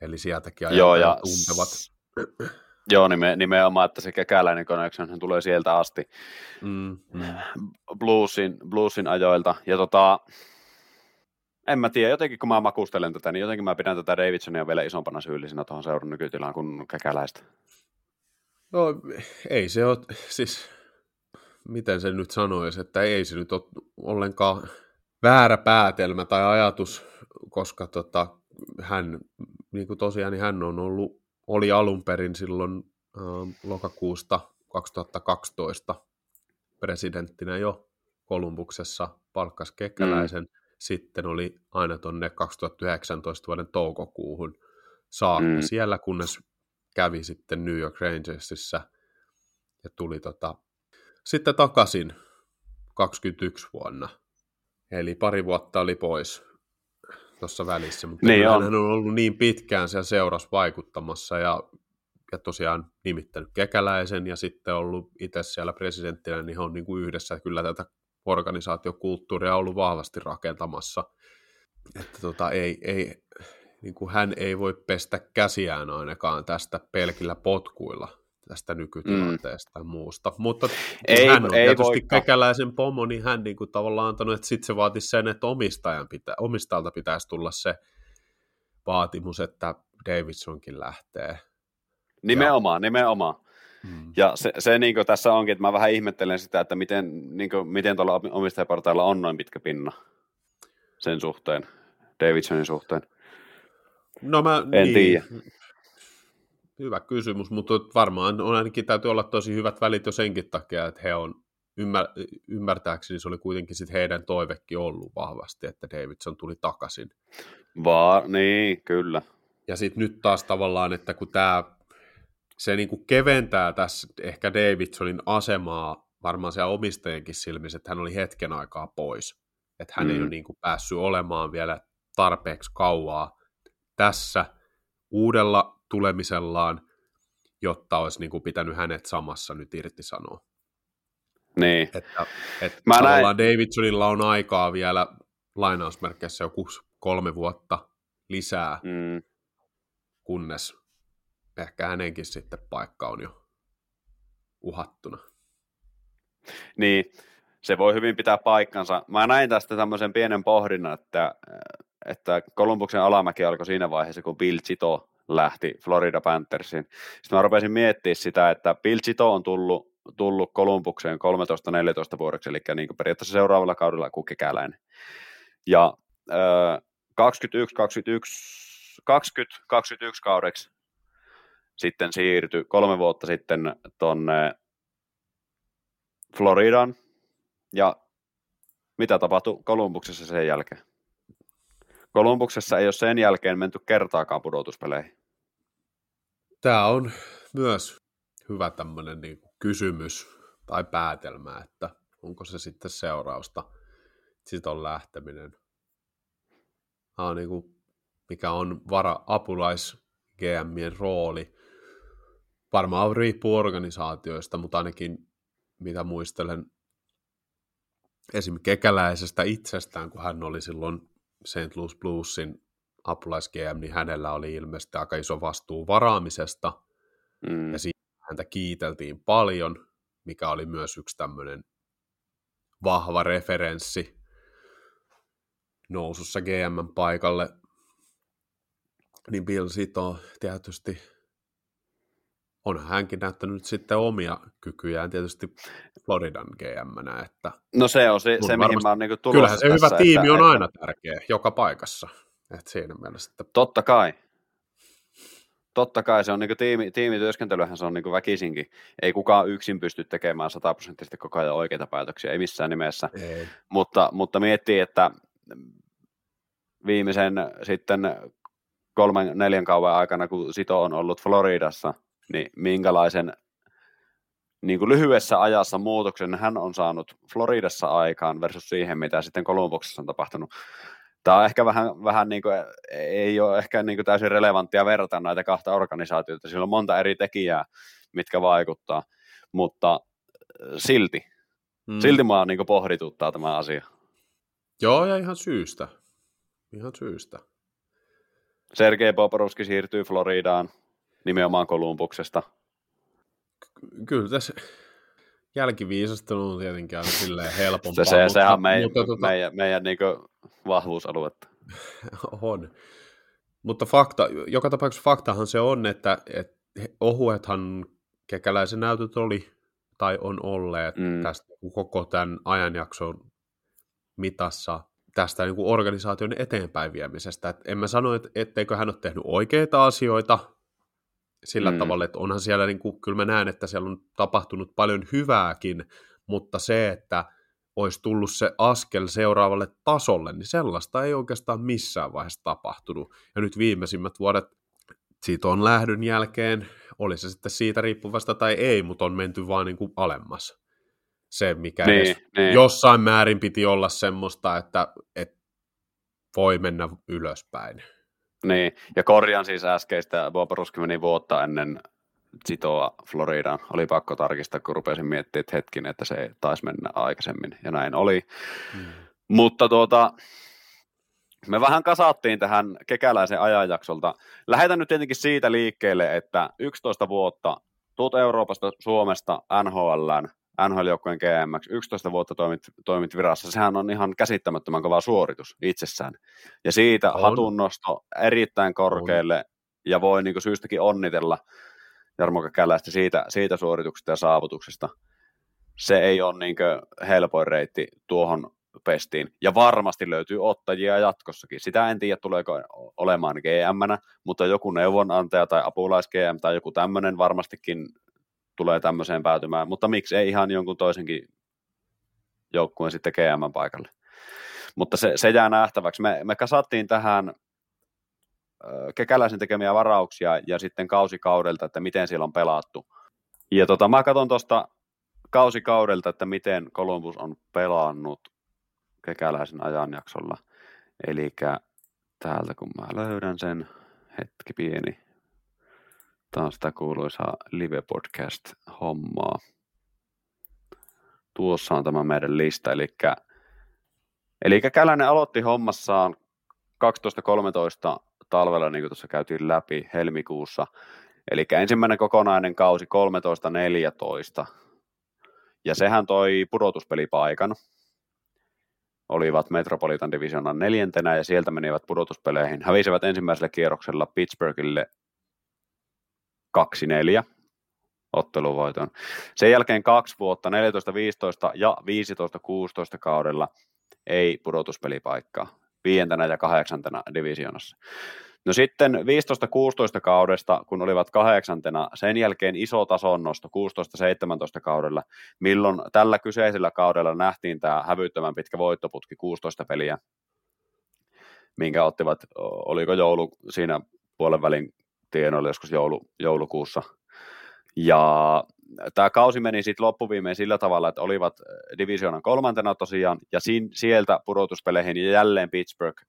Eli sieltäkin Joo, ja tuntevat. Joo, nime, nimenomaan, että se kekäläinen connection tulee sieltä asti mm, mm. Bluesin, bluesin ajoilta. Ja tota, en mä tiedä, jotenkin kun mä makustelen tätä, niin jotenkin mä pidän tätä Davidsonia vielä isompana syyllisenä tuohon seuran nykytilaan kuin kekäläistä. No ei se ole, siis miten se nyt sanoisi, että ei se nyt ole ollenkaan väärä päätelmä tai ajatus, koska tota, hän, niin kuin tosiaan, niin hän on ollut, oli alun perin silloin äh, lokakuusta 2012 presidenttinä jo Kolumbuksessa, palkkas kekäläisen, mm. sitten oli aina tuonne 2019 vuoden toukokuuhun saakka mm. siellä, kunnes kävi sitten New York Rangersissa ja tuli tota, sitten takaisin 21 vuonna. Eli pari vuotta oli pois tuossa välissä, mutta niin on. hän on ollut niin pitkään siellä seurassa vaikuttamassa ja, ja tosiaan nimittänyt kekäläisen ja sitten ollut itse siellä presidenttinä, niin he on niin kuin yhdessä kyllä tätä organisaatiokulttuuria ollut vahvasti rakentamassa. Että tota, ei, ei, niin kuin hän ei voi pestä käsiään ainakaan tästä pelkillä potkuilla tästä nykytilanteesta mm. ja muusta. Mutta ei, hän on ei tietysti kekäläisen pomo, niin hän niin kuin tavallaan antanut, että sitten se vaatisi sen, että omistajan pitä, omistajalta pitäisi tulla se vaatimus, että Davidsonkin lähtee. Nimenomaan, ja... nimenomaan. Mm. Ja se, se niin tässä onkin, että mä vähän ihmettelen sitä, että miten, niin kuin, miten tuolla omistajapartailla on noin pitkä pinna sen suhteen, Davidsonin suhteen. No mä, en niin, tiedä. Hyvä kysymys, mutta varmaan on ainakin täytyy olla tosi hyvät välit jo senkin takia, että he on ymmär, ymmärtääkseni se oli kuitenkin sit heidän toivekin ollut vahvasti, että Davidson tuli takaisin. Vaan, niin, kyllä. Ja sitten nyt taas tavallaan, että kun tämä se niinku keventää tässä ehkä Davidsonin asemaa varmaan siellä omistajienkin silmissä, että hän oli hetken aikaa pois. Että hän mm. ei ole niinku päässyt olemaan vielä tarpeeksi kauaa tässä uudella tulemisellaan, jotta olisi niin kuin pitänyt hänet samassa nyt irtisanoa. Niin. Että, että Mä näin... Davidsonilla on aikaa vielä lainausmerkeissä joku kolme vuotta lisää, mm. kunnes ehkä hänenkin sitten paikka on jo uhattuna. Niin, se voi hyvin pitää paikkansa. Mä näin tästä tämmöisen pienen pohdinnan, että, että Kolumbuksen alamäki alkoi siinä vaiheessa, kun Bill Zito lähti Florida Panthersiin. Sitten mä rupesin miettimään sitä, että Bill Zito on tullut, tullut Kolumbukseen 13-14 vuodeksi, eli niin kuin periaatteessa seuraavalla kaudella kuin kekäläinen. Ja äh, 21, 21, 20, 21 kaudeksi sitten siirtyi kolme vuotta sitten tuonne Floridaan. Ja mitä tapahtui Kolumbuksessa sen jälkeen? Kolumbuksessa ei ole sen jälkeen menty kertaakaan pudotuspeleihin. Tämä on myös hyvä tämmöinen niin kysymys tai päätelmä, että onko se sitten seurausta, sitten on lähteminen. Tämä on niin kuin, mikä on vara apulais GMien rooli. Varmaan riippuu organisaatioista, mutta ainakin mitä muistelen esimerkiksi kekäläisestä itsestään, kun hän oli silloin St. Louis Bluesin apulais GM, niin hänellä oli ilmeisesti aika iso vastuu varaamisesta, mm. ja siitä häntä kiiteltiin paljon, mikä oli myös yksi tämmöinen vahva referenssi nousussa GM paikalle, niin Bill Sito tietysti on hänkin näyttänyt sitten omia kykyjään tietysti Floridan gm että No se on se, se mihin mä oon niinku tulossa Kyllähän se tässä, hyvä tiimi että, on aina tärkeä joka paikassa. Et siinä mielessä, että... Totta kai. Totta kai se on niin tiimi, tiimityöskentelyhän se on niin väkisinkin. Ei kukaan yksin pysty tekemään sataprosenttisesti koko ajan oikeita päätöksiä, ei missään nimessä. Ei. Mutta, mutta miettii, että viimeisen sitten kolmen, neljän kauan aikana, kun Sito on ollut Floridassa, niin minkälaisen niin kuin lyhyessä ajassa muutoksen hän on saanut Floridassa aikaan versus siihen, mitä sitten Kolumbuksessa on tapahtunut. Tämä on ehkä vähän, vähän niin kuin, ei ole ehkä niin kuin täysin relevanttia verrata näitä kahta organisaatiota. Sillä on monta eri tekijää, mitkä vaikuttaa, mutta äh, silti, hmm. silti mua niin pohdituttaa tämä asia. Joo, ja ihan syystä. Ihan syystä. Sergei Poporovski siirtyy Floridaan nimenomaan Kolumbuksesta. Kyllä tässä jälkiviisastelu on tietenkin aina silleen helpompaa. se, se, mutta, sehän on meidän, mutta, tuota, meidän, meidän niin vahvuusaluetta. on. Mutta fakta, joka tapauksessa faktahan se on, että, että ohuethan kekäläisen näytöt oli tai on olleet mm. tästä koko tämän ajanjakson mitassa tästä niin kuin organisaation eteenpäin viemisestä. Et en mä sano, että etteikö hän ole tehnyt oikeita asioita, sillä mm. tavalla, että onhan siellä, niin kuin, kyllä mä näen, että siellä on tapahtunut paljon hyvääkin, mutta se, että olisi tullut se askel seuraavalle tasolle, niin sellaista ei oikeastaan missään vaiheessa tapahtunut. Ja nyt viimeisimmät vuodet siitä on lähdön jälkeen, oli se sitten siitä riippuvasta tai ei, mutta on menty vaan niin kuin alemmas. Se, mikä niin, edes niin. jossain määrin piti olla semmoista, että, että voi mennä ylöspäin. Niin, ja korjaan siis äskeistä, Bob Ruski meni vuotta ennen sitoa Floridaan. Oli pakko tarkistaa, kun rupesin miettimään, että hetkin, että se taisi mennä aikaisemmin, ja näin oli. Hmm. Mutta tuota, me vähän kasattiin tähän kekäläisen ajanjaksolta. Lähetän nyt tietenkin siitä liikkeelle, että 11 vuotta tuut Euroopasta, Suomesta, NHLään, NHL-joukkojen GMX, 11 vuotta toimit, toimit virassa, sehän on ihan käsittämättömän kova suoritus itsessään. Ja siitä on. hatunnosto erittäin korkealle, on. ja voi niin syystäkin onnitella Jarmo Kälästä siitä, siitä suorituksesta ja saavutuksesta. Se ei ole niin helpoin reitti tuohon pestiin, ja varmasti löytyy ottajia jatkossakin. Sitä en tiedä, tuleeko olemaan gm mutta joku neuvonantaja tai apulais GM tai joku tämmöinen varmastikin tulee tämmöiseen päätymään, mutta miksi ei ihan jonkun toisenkin joukkueen sitten GM paikalle. Mutta se, se jää nähtäväksi. Me, me kasattiin tähän kekäläisen tekemiä varauksia ja sitten kausikaudelta, että miten siellä on pelattu. Ja tota, mä katson tuosta kausikaudelta, että miten Columbus on pelannut kekäläisen ajanjaksolla. Eli täältä kun mä löydän sen, hetki pieni, taas sitä kuuluisaa live-podcast-hommaa. Tuossa on tämä meidän lista, eli, eli Kälänen aloitti hommassaan 12-13 talvella, niin kuin tuossa käytiin läpi helmikuussa. Eli ensimmäinen kokonainen kausi 13-14, ja sehän toi pudotuspelipaikan. Olivat Metropolitan Divisionan neljäntenä ja sieltä menivät pudotuspeleihin. Hävisivät ensimmäisellä kierroksella Pittsburghille 2-4 otteluvoiton. Sen jälkeen kaksi vuotta, 14-15 ja 15-16 kaudella ei pudotuspelipaikkaa, viientenä ja kahdeksantena divisionassa. No sitten 15-16 kaudesta, kun olivat kahdeksantena, sen jälkeen iso tason nosto 16-17 kaudella, milloin tällä kyseisellä kaudella nähtiin tämä hävyttömän pitkä voittoputki 16 peliä, minkä ottivat, oliko joulu siinä puolen välin tienoilla joskus joulu, joulukuussa. Ja tämä kausi meni sitten loppuviimeen sillä tavalla, että olivat divisioonan kolmantena tosiaan, ja siin, sieltä pudotuspeleihin ja jälleen Pittsburgh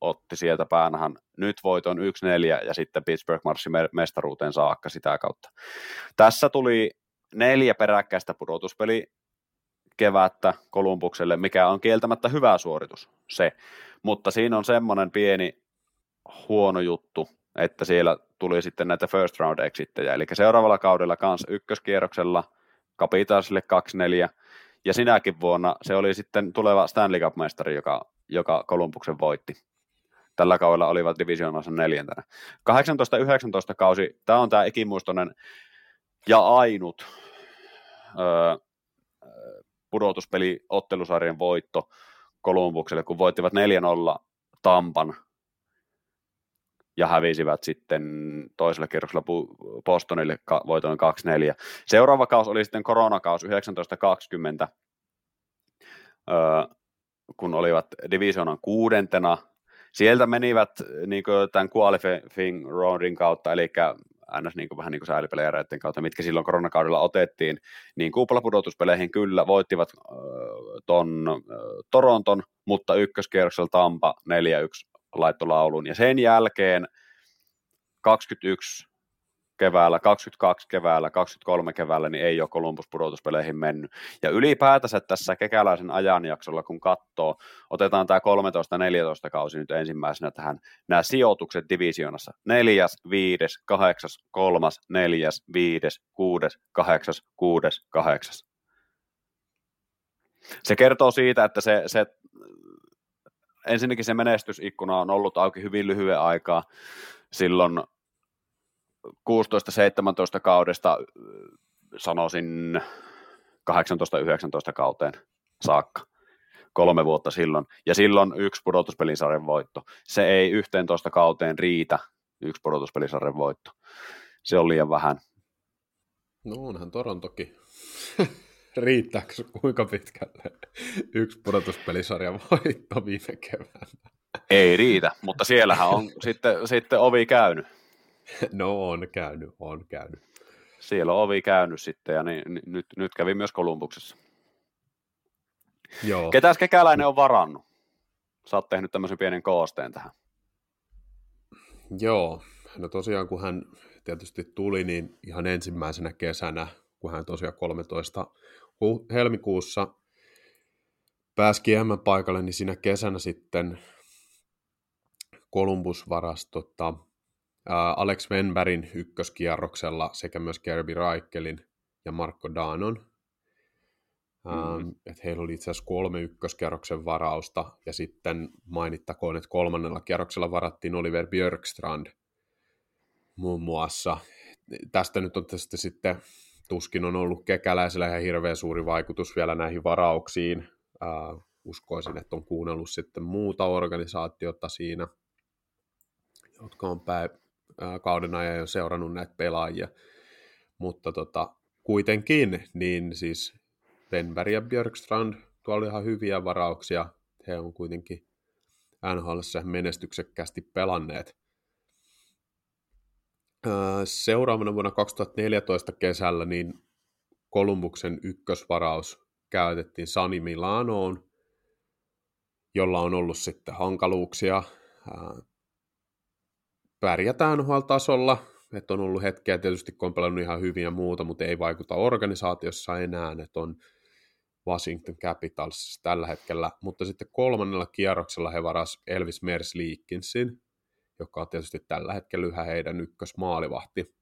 otti sieltä päänahan nyt voiton 1-4 ja sitten Pittsburgh marssi mestaruuteen saakka sitä kautta. Tässä tuli neljä peräkkäistä pudotuspeli kevättä Kolumbukselle, mikä on kieltämättä hyvä suoritus se, mutta siinä on semmoinen pieni huono juttu, että siellä tuli sitten näitä first round exittejä, eli seuraavalla kaudella kanssa ykköskierroksella Capitalsille 2-4, ja sinäkin vuonna se oli sitten tuleva Stanley Cup-mestari, joka, joka Kolumbuksen voitti. Tällä kaudella olivat divisioonassa neljäntenä. 18-19 kausi, tämä on tämä ikimuistoinen ja ainut öö, pudotuspeli ottelusarjan voitto Kolumbukselle, kun voittivat 4-0 Tampan ja hävisivät sitten toisella kierroksella Bostonille voitoin 2-4. Seuraava kaus oli sitten koronakaus 1920, öö, kun olivat divisionan kuudentena. Sieltä menivät niin tämän qualifying roundin kautta, eli ns. Niin kuin, vähän niin kuin kautta, mitkä silloin koronakaudella otettiin, niin kuplapudotuspeleihin kyllä voittivat äh, ton äh, Toronton, mutta ykköskierroksella Tampa 4-1 laittoi laulun. Ja sen jälkeen 21 keväällä, 22 keväällä, 23 keväällä, niin ei ole Columbus pudotuspeleihin mennyt. Ja ylipäätänsä tässä kekäläisen ajanjaksolla, kun katsoo, otetaan tämä 13-14 kausi nyt ensimmäisenä tähän, nämä sijoitukset divisionassa, neljäs, viides, kahdeksas, kolmas, neljäs, viides, kuudes, kahdeksas, kuudes, kahdeksas. Se kertoo siitä, että se, se ensinnäkin se menestysikkuna on ollut auki hyvin lyhyen aikaa. Silloin 16-17 kaudesta sanoisin 18-19 kauteen saakka. Kolme vuotta silloin. Ja silloin yksi pudotuspelisarjan voitto. Se ei 11 kauteen riitä, yksi pudotuspelisarjan voitto. Se on liian vähän. No onhan Torontokin. riittääkö kuinka pitkälle yksi pudotuspelisarja voitto viime keväänä? Ei riitä, mutta siellähän on sitten, sitten ovi käynyt. No on käynyt, on käynyt. Siellä on ovi käynyt sitten ja niin, niin, nyt, nyt kävi myös Kolumbuksessa. Joo. Ketäs kekäläinen on varannut? Sä oot tehnyt tämmöisen pienen koosteen tähän. Joo, no tosiaan kun hän tietysti tuli, niin ihan ensimmäisenä kesänä, kun hän tosiaan 13 helmikuussa pääsi kiemän paikalle, niin siinä kesänä sitten Columbus varasi tota, Alex Venbergin ykköskierroksella sekä myös Kirby Raikelin ja Marko Danon. Mm-hmm. että heillä oli itse asiassa kolme ykköskierroksen varausta, ja sitten mainittakoon, että kolmannella kierroksella varattiin Oliver Björkstrand muun muassa. Tästä nyt on tietysti sitten tuskin on ollut kekäläisellä ihan hirveän suuri vaikutus vielä näihin varauksiin. Uskoisin, että on kuunnellut sitten muuta organisaatiota siinä, jotka on pää, kauden ajan jo seurannut näitä pelaajia. Mutta tota, kuitenkin, niin siis Venberg ja Björkstrand, tuolla oli ihan hyviä varauksia. He on kuitenkin NHL menestyksekkäästi pelanneet. Seuraavana vuonna 2014 kesällä niin Kolumbuksen ykkösvaraus käytettiin Sani Milanoon, jolla on ollut sitten hankaluuksia. Pärjätään tasolla että on ollut hetkeä tietysti, kun on ihan hyvin ja muuta, mutta ei vaikuta organisaatiossa enää, että on Washington Capitals tällä hetkellä, mutta sitten kolmannella kierroksella he varas Elvis Mers Leakinsin, joka on tietysti tällä hetkellä yhä heidän ykkösmaalivahti.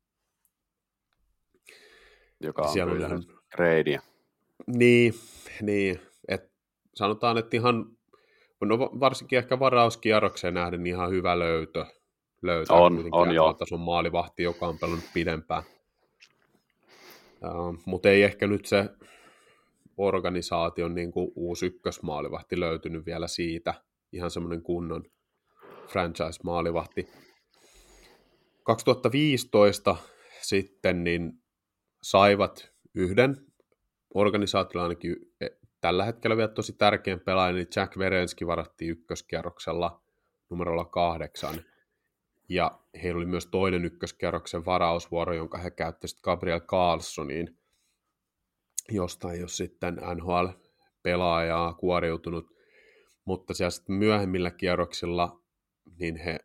Joka on Siellä kyllä reidiä. Niin, niin. Et sanotaan, että ihan, no varsinkin ehkä varauskierrokseen nähden niin ihan hyvä löytö. Löytää on, on joo. tason maalivahti, joka on pelannut pidempään. Uh, mutta ei ehkä nyt se organisaation niin kuin uusi ykkösmaalivahti löytynyt vielä siitä. Ihan semmoinen kunnon franchise-maalivahti. 2015 sitten niin saivat yhden organisaatiolla ainakin e, tällä hetkellä vielä tosi tärkeän pelaajan, niin Jack Verenski varattiin ykköskierroksella numerolla kahdeksan. Ja heillä oli myös toinen ykköskierroksen varausvuoro, jonka he käyttivät Gabriel Carlsoniin, josta ei ole sitten NHL-pelaajaa kuoriutunut. Mutta siellä sitten myöhemmillä kierroksilla niin he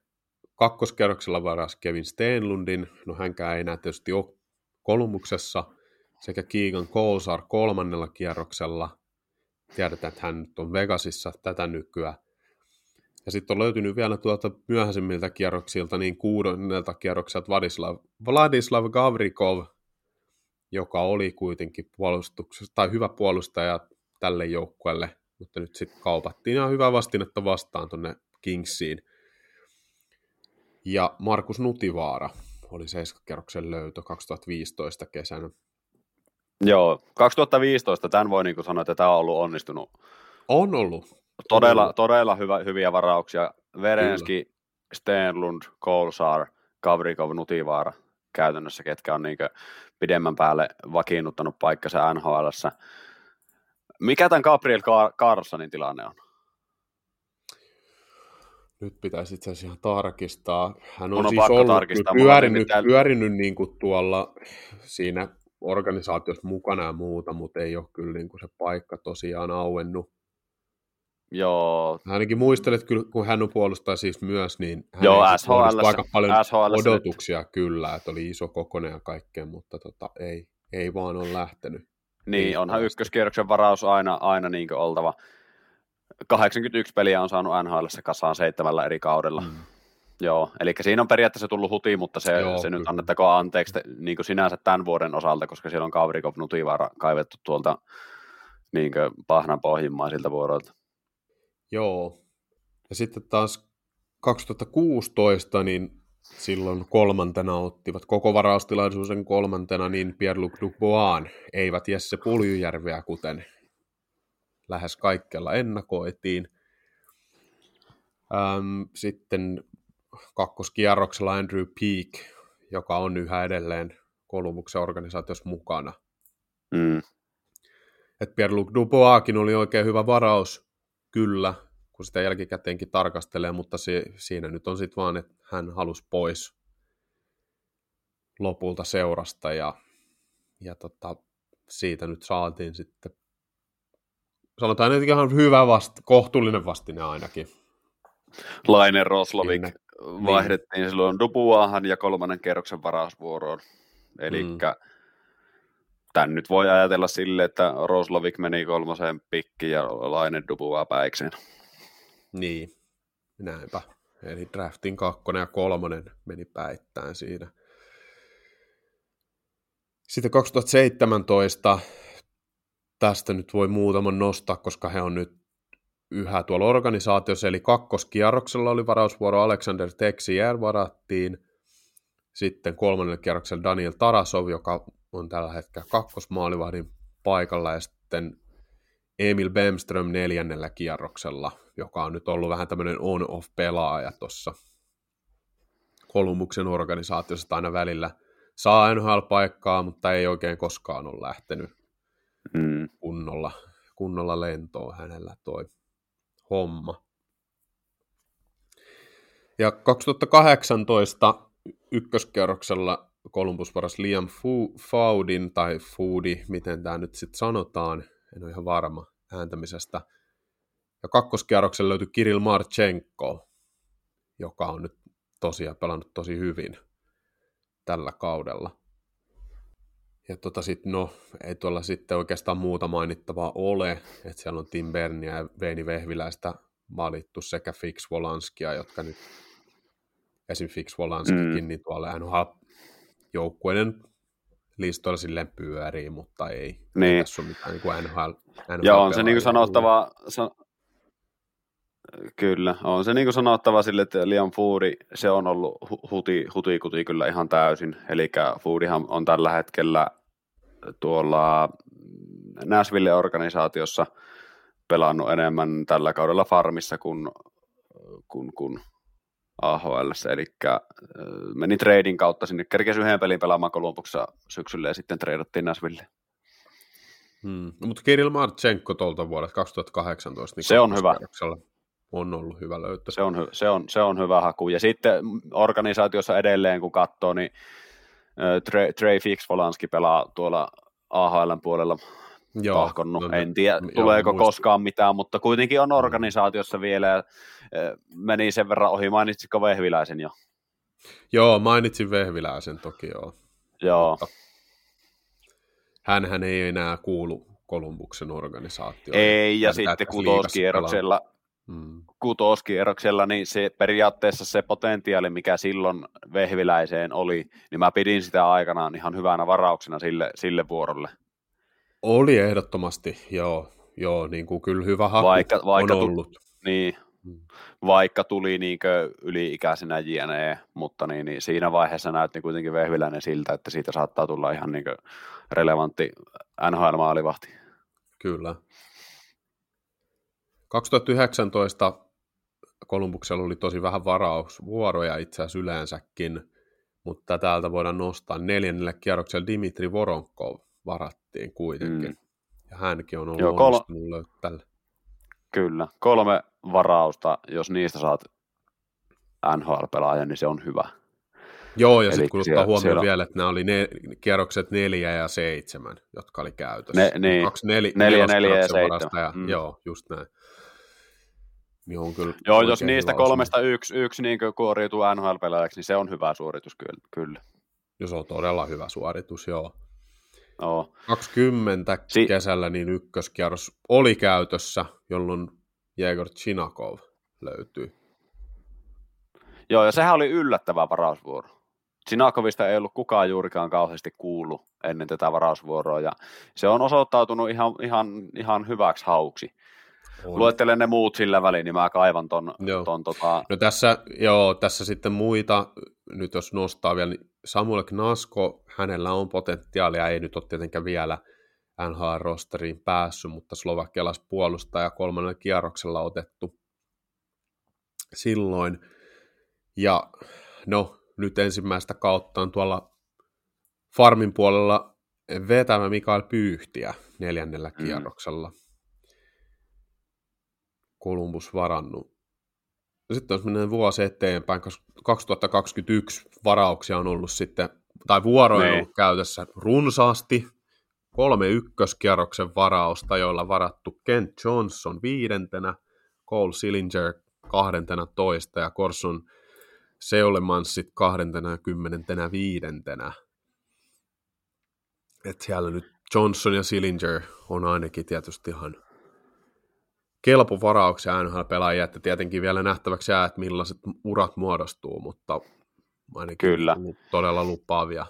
kakkoskierroksella varas Kevin Stenlundin, no hänkään ei enää tietysti ole kolmuksessa, sekä Keegan Kolsar kolmannella kierroksella. Tiedetään, että hän nyt on Vegasissa tätä nykyään. Ja sitten on löytynyt vielä tuolta myöhäisemmiltä kierroksilta, niin kuudennelta kierrokselta Vladislav, Vladislav Gavrikov, joka oli kuitenkin puolustuksessa, tai hyvä puolustaja tälle joukkueelle, mutta nyt sitten kaupattiin ihan hyvä vastinetta vastaan tuonne Kingsiin. Ja Markus Nutivaara oli seiskakerroksen löytö 2015 kesänä. Joo, 2015 tämän voi niin sanoa, että tämä on ollut onnistunut. On ollut. Todella, todella hyvä, hyviä varauksia. Verenski, Kyllä. Stenlund, Kolsar, Kavrikov, Nutivaara käytännössä, ketkä on niin pidemmän päälle vakiinnuttanut paikkansa nhl Mikä tämän Gabriel Carlsonin tilanne on? Nyt pitäisi itse asiassa ihan tarkistaa. Hän on, on siis ollut pyörinyt, pyörinyt niin kuin tuolla siinä organisaatiossa mukana ja muuta, mutta ei ole kyllä niin kuin se paikka tosiaan auennut. Joo. Ainakin muistelet kyllä, kun hän on puolustaa siis myös, niin hän Joo, SHL, aika paljon SHL, odotuksia kyllä, että oli iso kokonen ja kaikkea, mutta tota, ei, ei vaan ole lähtenyt. Niin, onhan ykköskierroksen varaus aina, aina niin oltava. 81 peliä on saanut NHL kasaan seitsemällä eri kaudella. Mm. Joo, eli siinä on periaatteessa tullut huti, mutta se, Joo, se nyt annettakoon anteeksi niin kuin sinänsä tämän vuoden osalta, koska siellä on Kavrikov Nutivaara kaivettu tuolta niin pahnan pohjimmaisilta vuoroilta. Joo. Ja sitten taas 2016, niin silloin kolmantena ottivat koko varaustilaisuuden kolmantena, niin Pierre-Luc Dubois eivät Jesse Puljujärveä, kuten lähes kaikkella ennakoitiin. Ähm, sitten kakkoskierroksella Andrew Peak, joka on yhä edelleen Kolumbuksen organisaatiossa mukana. Mm. että Pierre-Luc Duboiskin oli oikein hyvä varaus, kyllä, kun sitä jälkikäteenkin tarkastelee, mutta se, siinä nyt on sitten vaan, että hän halusi pois lopulta seurasta ja, ja tota, siitä nyt saatiin sitten sanotaan että ihan hyvä vast, kohtuullinen vastine ainakin. Laine Roslovik niin. vaihdettiin niin. silloin Dubuahan ja kolmannen kerroksen varausvuoroon. Eli mm. tämän nyt voi ajatella sille, että Roslovik meni kolmoseen pikki ja Laine Dubua päikseen. Niin, näinpä. Eli draftin kakkonen ja kolmonen meni päittäin siinä. Sitten 2017 tästä nyt voi muutaman nostaa, koska he on nyt yhä tuolla organisaatiossa, eli kakkoskierroksella oli varausvuoro Alexander Texier varattiin, sitten kolmannella kierroksella Daniel Tarasov, joka on tällä hetkellä kakkosmaalivahdin paikalla, ja sitten Emil Bemström neljännellä kierroksella, joka on nyt ollut vähän tämmöinen on-off-pelaaja tuossa Kolumbuksen organisaatiossa aina välillä. Saa NHL-paikkaa, mutta ei oikein koskaan ole lähtenyt. Kunnolla, kunnolla lentoon hänellä toi homma. Ja 2018 ykköskerroksella Columbus varas Liam Foudin, tai Foodi, miten tämä nyt sitten sanotaan, en ole ihan varma ääntämisestä. Ja kakkoskierroksella löytyi Kirill Marchenko, joka on nyt tosiaan pelannut tosi hyvin tällä kaudella. Ja tota sit, no, ei tuolla sitten oikeastaan muuta mainittavaa ole, että siellä on Tim Bernia ja Veini Vehviläistä valittu sekä Fix Volanskia, jotka nyt esim. Fix Volanskikin, mm. niin tuolla NHL-joukkueiden listoilla silleen pyörii, mutta ei, niin. ei tässä ole mitään niin kuin NHL, NHL Joo, on se niin kuin sanottava, san... Kyllä, on se niin kuin sanottava sille, että Liam Foodi, se on ollut huti, hutikuti kyllä ihan täysin, eli Foodihan on tällä hetkellä tuolla Nashville-organisaatiossa pelannut enemmän tällä kaudella farmissa kuin, kuin, kuin AHL, eli meni trading kautta sinne, kerkesi yhden pelin pelaamaan Kolumbuksessa syksyllä ja sitten treidattiin Nashville. Hmm. No, mutta Kirill Marchenko tuolta vuodelta 2018, niin se on hyvä. On ollut hyvä löytö. Se on, se, on, se on hyvä haku. Ja sitten organisaatiossa edelleen, kun katsoo, niin Trey, Trey Fix Volanski pelaa tuolla AHL puolella Joo, tahkonnut. No, en tiedä, tuleeko muistin. koskaan mitään, mutta kuitenkin on mm. organisaatiossa vielä ja meni sen verran ohi. Mainitsitko Vehviläisen jo? Joo, mainitsin Vehviläisen toki joo. Joo. hänhän ei enää kuulu Kolumbuksen organisaatioon. Ei, ja sitten kutoskierroksella, mm. kutoskierroksella, niin se periaatteessa se potentiaali, mikä silloin Vehviläiseen oli, niin mä pidin sitä aikanaan ihan hyvänä varauksena sille, sille vuorolle. Oli ehdottomasti, joo. Joo, niin kuin kyllä hyvä haku vaikka, vaikka on ollut. Tu- niin, mm. vaikka tuli niinkö yli-ikäisenä JNE, mutta niin, niin siinä vaiheessa näytti kuitenkin Vehviläinen siltä, että siitä saattaa tulla ihan niinkö relevantti NHL-maalivahti. Kyllä. 2019 Kolumbuksella oli tosi vähän varausvuoroja itse asiassa yleensäkin, mutta täältä voidaan nostaa neljännelle kierrokselle Dimitri Voronkov varattiin kuitenkin. Mm. Ja hänkin on ollut Joo, kol- onnistunut tällä. Kyllä, kolme varausta, jos niistä saat NHL-pelaajan, niin se on hyvä. Joo, ja sitten kun ottaa huomioon siellä... vielä, että nämä oli ne, kierrokset neljä ja seitsemän, jotka oli käytössä. Ne, niin. Kaksi neli, neljä, neljä ja seitsemän. Ja, mm. Joo, just näin. Niin on kyllä joo, jos niistä kolmesta yksi, yksi niin kuoriutuu NHL-pelaajaksi, niin se on hyvä suoritus kyllä. kyllä. Jos on todella hyvä suoritus, joo. No. 20 si- kesällä niin ykköskierros oli käytössä, jolloin Jegor Chinakov löytyi. Joo, ja sehän oli yllättävä varausvuoro. Chinakovista ei ollut kukaan juurikaan kauheasti kuullut ennen tätä varausvuoroa, ja se on osoittautunut ihan, ihan, ihan hyväksi hauksi. On. Luettelen ne muut sillä väliin, niin mä kaivan ton, ton tota... No tässä, joo, tässä sitten muita, nyt jos nostaa vielä, niin Samuel Knasko, hänellä on potentiaalia, ei nyt ole tietenkään vielä NHL-rosteriin päässyt, mutta slovakialais puolustaja kolmannella kierroksella otettu silloin. Ja no, nyt ensimmäistä kautta on tuolla Farmin puolella vetämä Mikael Pyyhtiä neljännellä mm. kierroksella. Columbus varannut. Sitten jos mennään vuosi eteenpäin, 2021 varauksia on ollut sitten, tai vuoroja on niin. ollut käytössä runsaasti, kolme ykköskierroksen varausta, joilla varattu Kent Johnson viidentenä, Cole Sillinger kahdentena toista ja Corson Seulemanssit kahdentena ja kymmenentenä viidentenä. Et siellä nyt Johnson ja Sillinger on ainakin tietysti ihan kelpo varauksia NHL-pelaajia, että tietenkin vielä nähtäväksi jää, että millaiset urat muodostuu, mutta ainakin Kyllä. todella lupaavia.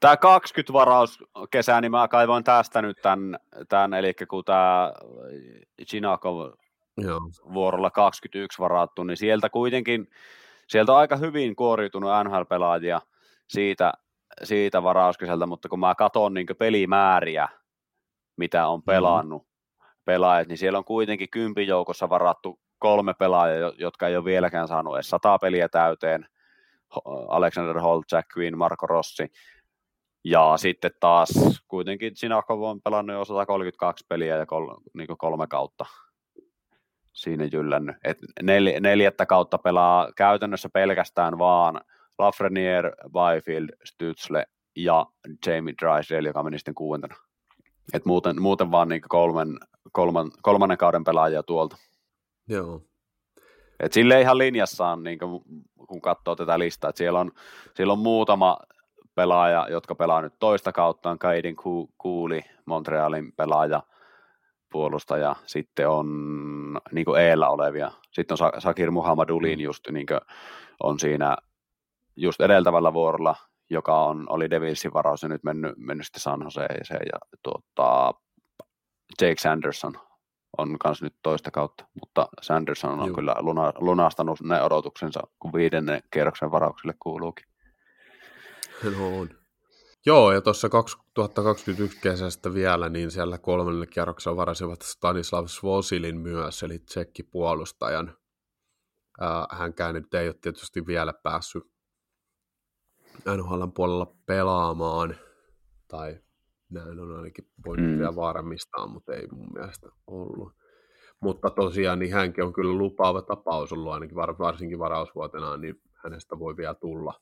Tämä 20 varaus kesä, niin mä kaivoin tästä nyt tämän, tämän eli kun tämä Chinakov Joo. vuorolla 21 varattu, niin sieltä kuitenkin, sieltä on aika hyvin kuoriutunut NHL-pelaajia siitä, siitä varauskesältä, mutta kun mä katson niin pelimääriä, mitä on mm-hmm. pelannut mm. Pelaajat, niin siellä on kuitenkin kympin joukossa varattu kolme pelaajaa, jotka ei ole vieläkään saanut edes sata peliä täyteen. Alexander Holt, Jack Quinn, Marco Rossi. Ja sitten taas kuitenkin Sinakov on pelannut jo 132 peliä ja kol, niin kolme kautta siinä jyllännyt. Et nel, neljättä kautta pelaa käytännössä pelkästään vaan Lafreniere, Byfield, Stützle ja Jamie Drysdale, joka meni sitten kuudentena. Et muuten, muuten vaan niin kolmen, kolman, kolmannen kauden pelaajia tuolta. Joo. Et sille ihan linjassaan, niin kun katsoo tätä listaa, että siellä on, siellä on muutama pelaaja, jotka pelaa nyt toista kautta, Kaiden Kuuli, Montrealin pelaaja, puolustaja, sitten on niin eellä olevia, sitten on Sakir Muhammadulin just niin on siinä just edeltävällä vuorolla, joka on, oli Devilsin varaus ja nyt mennyt, mennyt sitten San Joseeseen ja tuota, Jake Sanderson on myös nyt toista kautta, mutta Sanderson on Juu. kyllä luna, lunastanut ne odotuksensa, kun viidennen kierroksen varauksille kuuluukin. No on. Joo, ja tuossa 2021 kesästä vielä, niin siellä kolmannelle kierroksella varasivat Stanislav Svosilin myös, eli tsekkipuolustajan. Hänkään nyt ei ole tietysti vielä päässyt NHLn puolella pelaamaan, tai näin on ainakin voinut mm. vielä varmistaa, mutta ei mun mielestä ollut. Mutta tosiaan niin hänkin on kyllä lupaava tapaus ollut ainakin varsinkin varausvuotena, niin hänestä voi vielä tulla.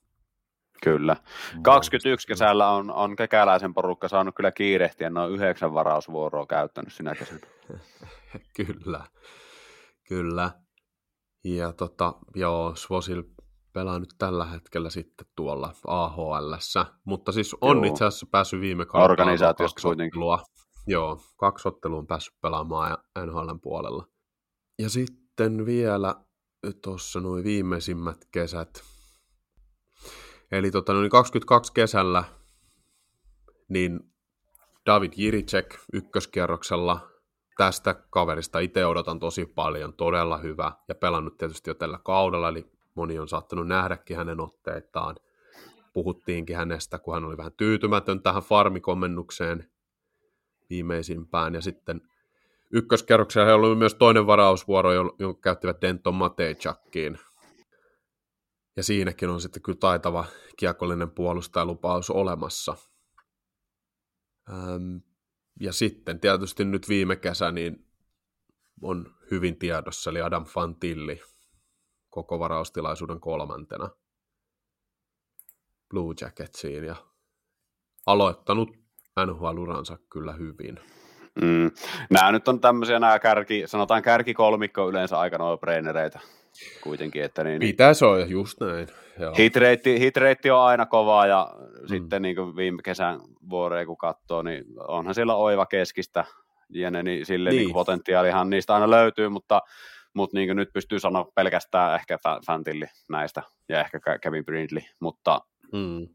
Kyllä. 21 kesällä on, on kekäläisen porukka saanut kyllä kiirehtiä, noin yhdeksän varausvuoroa käyttänyt sinä kesänä. kyllä, kyllä. Ja tota, joo, Svosil pelaa nyt tällä hetkellä sitten tuolla ahl mutta siis on Joo. itse asiassa päässyt viime kaudella Organisaatiosta kuitenkin. Joo, kaksi ottelua on päässyt pelaamaan NHLn puolella. Ja sitten vielä tuossa noin viimeisimmät kesät. Eli tota, noin 22 kesällä niin David Jiricek ykköskierroksella tästä kaverista itse odotan tosi paljon, todella hyvä ja pelannut tietysti jo tällä kaudella, eli moni on saattanut nähdäkin hänen otteitaan. Puhuttiinkin hänestä, kun hän oli vähän tyytymätön tähän farmikomennukseen viimeisimpään. Ja sitten ykköskerroksella oli myös toinen varausvuoro, jonka käyttivät Denton Matejczakkiin. Ja siinäkin on sitten kyllä taitava kiekollinen puolustajalupaus olemassa. Ähm, ja sitten tietysti nyt viime kesä niin on hyvin tiedossa, eli Adam Fantilli, koko varaustilaisuuden kolmantena Blue Jacketsiin ja aloittanut NHL-uransa kyllä hyvin. Mm. Nämä nyt on tämmöisiä nämä kärki, sanotaan kärkikolmikko yleensä aika no brainereita kuitenkin. Että niin, Pitäisi olla, just näin. Hitreitti, hitreitti on aina kova ja mm. sitten niin kuin viime kesän vuoreen kun katsoo, niin onhan siellä oiva keskistä ja ne, niin sille niin. Niin potentiaalihan niistä aina löytyy, mutta mutta niin nyt pystyy sanoa pelkästään ehkä Fantilli näistä ja ehkä Kevin Brindley, mutta mm.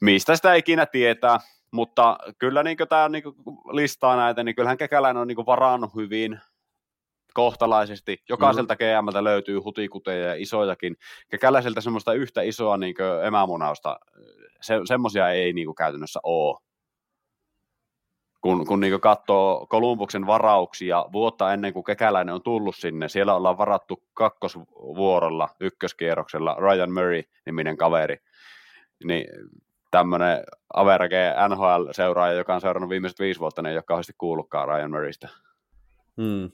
mistä sitä ikinä tietää, mutta kyllä niin tämä niin listaa näitä, niin kyllähän Kekäläinen on niin varannut hyvin kohtalaisesti. Jokaiselta mm. GMltä löytyy hutikuteja ja isojakin. Kekäläiseltä semmoista yhtä isoa niin emämunausta, se, semmoisia ei niin käytännössä ole kun, kun niin katsoo Kolumbuksen varauksia vuotta ennen kuin Kekäläinen on tullut sinne, siellä ollaan varattu kakkosvuorolla ykköskierroksella Ryan Murray-niminen kaveri. Niin tämmöinen average NHL-seuraaja, joka on seurannut viimeiset viisi vuotta, niin ei ole kauheasti kuullutkaan Ryan Murraystä. Hmm.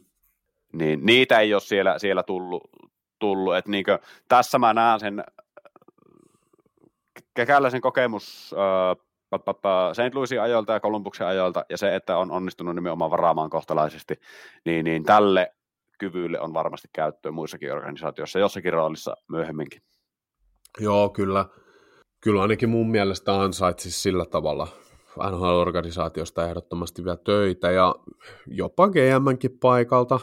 Niin niitä ei ole siellä, siellä tullut, tullut. että niinkö, tässä mä näen sen kekäläisen kokemus St. Louisin ajoilta ja Columbuksen ajoilta, ja se, että on onnistunut nimenomaan varaamaan kohtalaisesti, niin, niin tälle kyvylle on varmasti käyttöä muissakin organisaatioissa, jossakin roolissa myöhemminkin. Joo, kyllä. Kyllä ainakin mun mielestä ansaitsi sillä tavalla NHL-organisaatiosta ehdottomasti vielä töitä ja jopa GMnkin paikalta.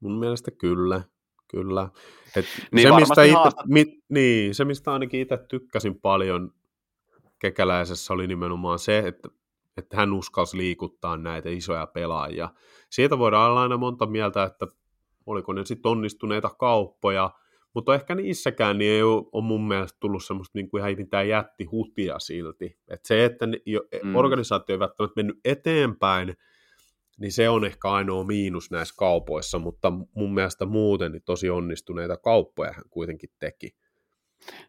Mun mielestä kyllä. Kyllä. Et niin, se, mistä ite, mi, niin, se, mistä ainakin itse tykkäsin paljon kekäläisessä, oli nimenomaan se, että, että hän uskalsi liikuttaa näitä isoja pelaajia. Siitä voidaan olla aina monta mieltä, että oliko ne sitten onnistuneita kauppoja, mutta ehkä niissäkään niin ei ole, mun mielestä tullut semmoista niin kuin ihan mitään jättihutia silti. Et se, että ne, jo, mm. organisaatio ei välttämättä mennyt eteenpäin, niin se on ehkä ainoa miinus näissä kaupoissa, mutta mun mielestä muuten niin tosi onnistuneita kauppoja hän kuitenkin teki.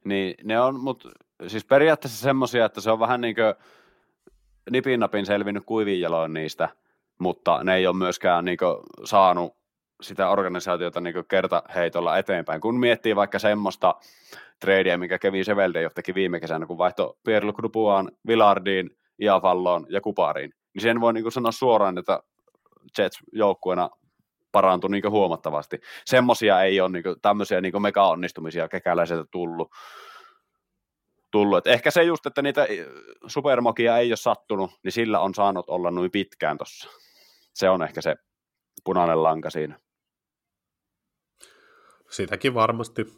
Niin, ne on, mutta siis periaatteessa semmoisia, että se on vähän niin kuin nipin napin selvinnyt kuivin jaloin niistä, mutta ne ei ole myöskään niin saanut sitä organisaatiota niin kertaheitolla eteenpäin. Kun miettii vaikka semmoista tradea, mikä Kevin Sevelde jo teki viime kesänä, kun vaihto Pierre-Luc Dupuaan, Villardiin, Iafalloon ja Kupariin, niin sen voi niin sanoa suoraan, että Jets joukkueena parantui niin huomattavasti. Semmoisia ei ole niin tämmöisiä niin mega-onnistumisia kekäläiseltä tullut. Tullut. Et ehkä se just, että niitä supermokia ei ole sattunut, niin sillä on saanut olla noin pitkään tuossa. Se on ehkä se punainen lanka siinä. Sitäkin varmasti,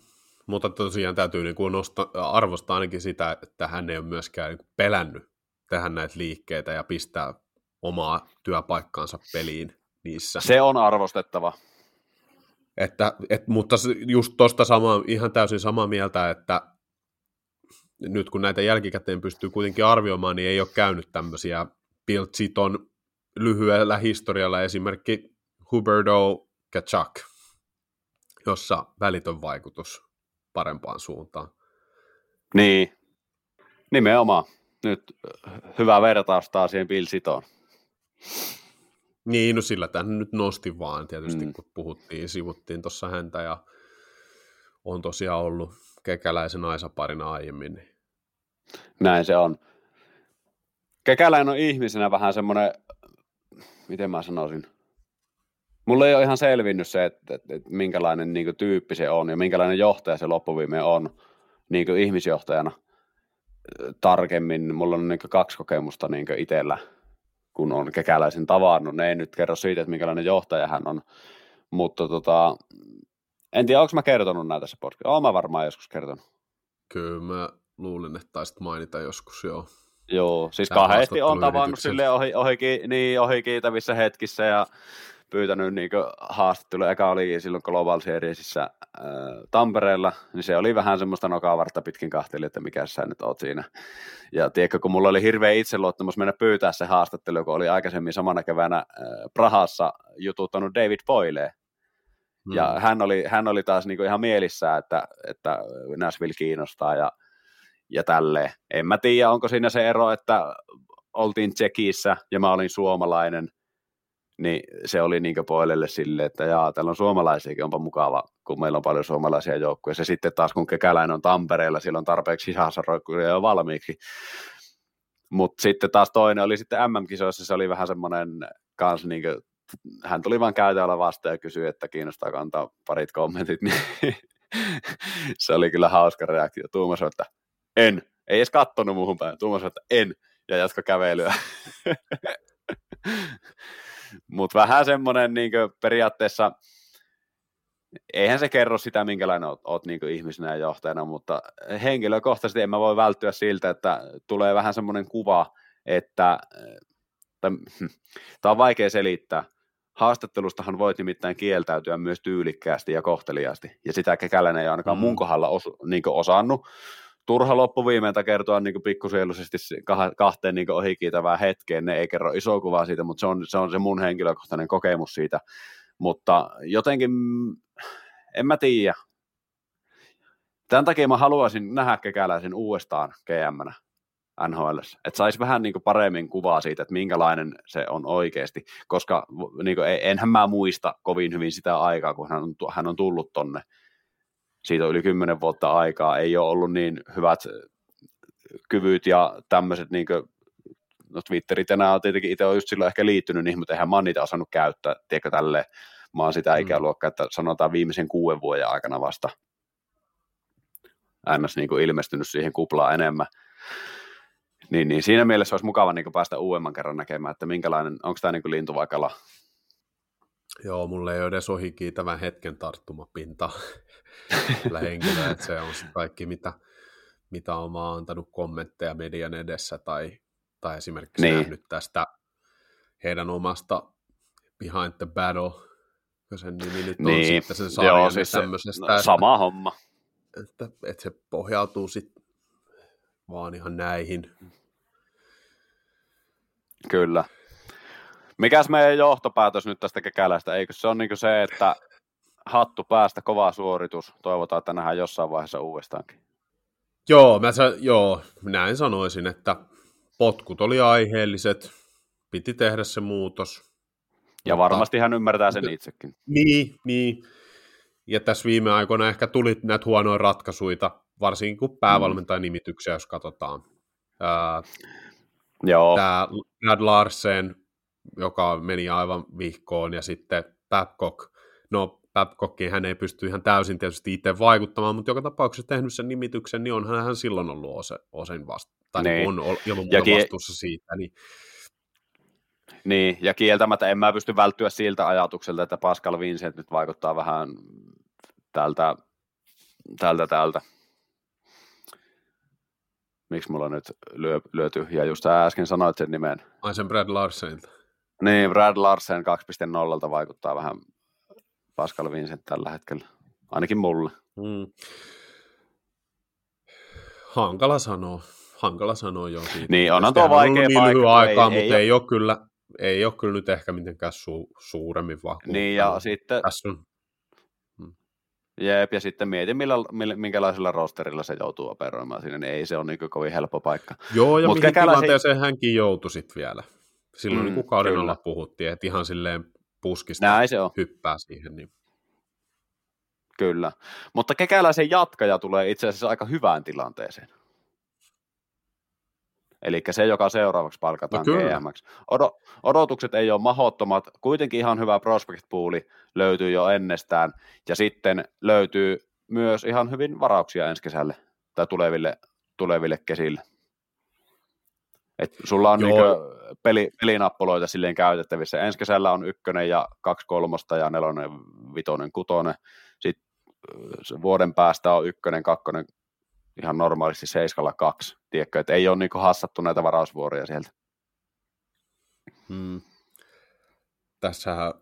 mutta tosiaan täytyy niin kuin nosta, arvostaa ainakin sitä, että hän ei ole myöskään niin pelännyt tehdä näitä liikkeitä ja pistää omaa työpaikkaansa peliin niissä. Se on arvostettava. Että, et, mutta just tuosta sama, ihan täysin samaa mieltä, että nyt kun näitä jälkikäteen pystyy kuitenkin arvioimaan, niin ei ole käynyt tämmöisiä Bill Chiton lyhyellä historialla esimerkki Huberto Kachak, jossa välitön vaikutus parempaan suuntaan. Niin, nimenomaan. Nyt hyvä vertaus taas siihen Bill Chiton. Niin, no sillä tämän nyt nosti vaan tietysti, mm. kun puhuttiin, sivuttiin tuossa häntä ja on tosiaan ollut kekäläisen Aisa-parina aiemmin. Niin. Näin se on. Kekäläinen on ihmisenä vähän semmoinen, miten mä sanoisin, mulle ei ole ihan selvinnyt se, että, että, että minkälainen niin kuin, tyyppi se on ja minkälainen johtaja se loppuviime on niin kuin, ihmisjohtajana tarkemmin. Mulla on niin kuin, kaksi kokemusta niin itsellä kun on kekäläisen tavannut. Ne ei nyt kerro siitä, että minkälainen johtaja hän on, mutta tota, en tiedä, onko mä kertonut näitä tässä podcastissa. Olen mä varmaan joskus kertonut. Kyllä mä luulin, että taisit mainita joskus, joo. Joo, siis kahdesti on tavannut sille ohi, ohi, niin, ohi kiitävissä hetkissä ja pyytänyt niin haastattelu. Eka oli silloin Global Seriesissä äh, Tampereella, niin se oli vähän semmoista nokavartta pitkin kahteli, että mikä sä nyt oot siinä. Ja tiedätkö, kun mulla oli hirveä itseluottamus mennä pyytää se haastattelu, kun oli aikaisemmin samana keväänä äh, Prahassa jututtanut David Boyle. Hmm. Ja hän oli, hän oli taas niin ihan mielissään, että, että Nashville kiinnostaa ja, ja tälleen. En mä tiedä, onko siinä se ero, että oltiin Tsekissä ja mä olin suomalainen – niin se oli niin Poilelle sille, että jaa, täällä on suomalaisiakin, onpa mukava, kun meillä on paljon suomalaisia joukkueita. Se sitten taas, kun Kekäläinen on Tampereella, sillä on tarpeeksi sisäsaroikkuja jo valmiiksi. Mutta sitten taas toinen oli sitten MM-kisoissa, se oli vähän semmoinen kans niin kuin, hän tuli vaan käytävällä vastaan ja kysyi, että kiinnostaako antaa parit kommentit, niin se oli kyllä hauska reaktio. Tuumas että en, ei edes kattonut muuhun päin. Tuumas että en, ja jatko kävelyä. Mutta vähän semmoinen niin periaatteessa, eihän se kerro sitä, minkälainen oot, oot niin ihmisenä ja johtajana, mutta henkilökohtaisesti en mä voi välttyä siltä, että tulee vähän semmoinen kuva, että tämä on vaikea selittää. Haastattelustahan voit nimittäin kieltäytyä myös tyylikkäästi ja kohteliaasti, ja sitä kekäläinen ei ainakaan mm. mun kohdalla os, niin osannut, turha loppuviimeitä kertoa niin pikkusieluisesti kahteen niin ohikiitävään hetkeen, ne ei kerro iso kuvaa siitä, mutta se on, se on se mun henkilökohtainen kokemus siitä, mutta jotenkin, en mä tiedä. Tämän takia mä haluaisin nähdä kekäläisen uudestaan gm NHL. Että saisi vähän niin kuin paremmin kuvaa siitä, että minkälainen se on oikeasti, koska niin kuin, enhän mä muista kovin hyvin sitä aikaa, kun hän on, hän on tullut tonne. Siitä on yli kymmenen vuotta aikaa, ei ole ollut niin hyvät kyvyt ja tämmöiset niin kuin, no Twitterit enää on tietenkin itse on just silloin ehkä liittynyt niihin, mutta eihän mä niitä osannut käyttää, tiedätkö, tälleen. Mä oon sitä mm. ikäluokkaa, että sanotaan viimeisen kuuden vuoden aikana vasta ns. Niin kuin ilmestynyt siihen kuplaan enemmän. Niin, niin siinä mielessä olisi mukava niin päästä uudemman kerran näkemään, että minkälainen, onko tämä niin lintu vai kala? Joo, mulle ei ole edes ohikiitävän hetken tarttumapinta henkilöä, että se on se kaikki, mitä, mitä on mä antanut kommentteja median edessä tai, tai esimerkiksi niin. nähnyt tästä heidän omasta Behind the Battle, kun sen nimi nyt on niin. sitten sen sarjan Joo, siis tämmöisestä. No, sama että, homma. Että, että se pohjautuu sitten vaan ihan näihin. Kyllä. Mikäs meidän johtopäätös nyt tästä kekälästä? Eikö se ole niin se, että hattu päästä, kova suoritus. Toivotaan, että nähdään jossain vaiheessa uudestaankin. Joo, mä sa- joo, näin sanoisin, että potkut oli aiheelliset, piti tehdä se muutos. Ja mutta, varmasti hän ymmärtää sen itsekin. Niin, niin. Ja tässä viime aikoina ehkä tuli näitä huonoja ratkaisuja, varsinkin kun päävalmentajan nimityksiä, jos katsotaan. Ää, Joo. Tämä Brad Larsen, joka meni aivan vihkoon, ja sitten Babcock. No, Babcockin hän ei pysty ihan täysin tietysti itse vaikuttamaan, mutta joka tapauksessa tehnyt sen nimityksen, niin onhan hän silloin ollut ose, osin vasta, tai niin. on ilman muuta ki- vastuussa siitä. Niin... niin, ja kieltämättä en mä pysty välttyä siltä ajatukselta, että Pascal Vincent nyt vaikuttaa vähän tältä, tältä, tältä miksi mulla nyt lyö, lyö tyhjää, just äsken sanoit sen nimen. Ai sen Brad Larsenilta. Niin, Brad Larsen 2.0 vaikuttaa vähän Pascal Vincent tällä hetkellä, ainakin mulle. Hmm. Hankala sanoa, hankala sanoa jo siitä. Niin, onhan tuo vaikea niin paikka. aikaa, ei, mutta ei, ei, ole kyllä, ei ole kyllä nyt ehkä mitenkään su, suuremmin vahvuutta. Niin, ja sitten... Tässä on Jep, ja sitten mietin, millä, millä, minkälaisella rosterilla se joutuu operoimaan siinä, niin ei se ole niin kovin helppo paikka. Joo, ja Mut mihin tilanteeseen se... hänkin joutui sitten vielä. Silloin mm, niin kauden alla puhuttiin, että ihan silleen puskista Näin se on. hyppää siihen. Niin. Kyllä, mutta kekäläisen jatkaja tulee itse asiassa aika hyvään tilanteeseen. Eli se, joka seuraavaksi palkataan no GMX. Odo, odotukset ei ole mahottomat, kuitenkin ihan hyvä prospect pooli löytyy jo ennestään, ja sitten löytyy myös ihan hyvin varauksia ensi kesälle tai tuleville, tuleville kesille. Et sulla on niinku peli, pelinappuloita silleen käytettävissä. Ensi kesällä on ykkönen ja kaksi kolmosta ja nelonen, vitonen, kutonen. Sitten vuoden päästä on ykkönen, kakkonen, ihan normaalisti seiskalla kaksi, tiedätkö, että ei ole niin hassattu näitä varausvuoroja sieltä. Hmm. Tässähän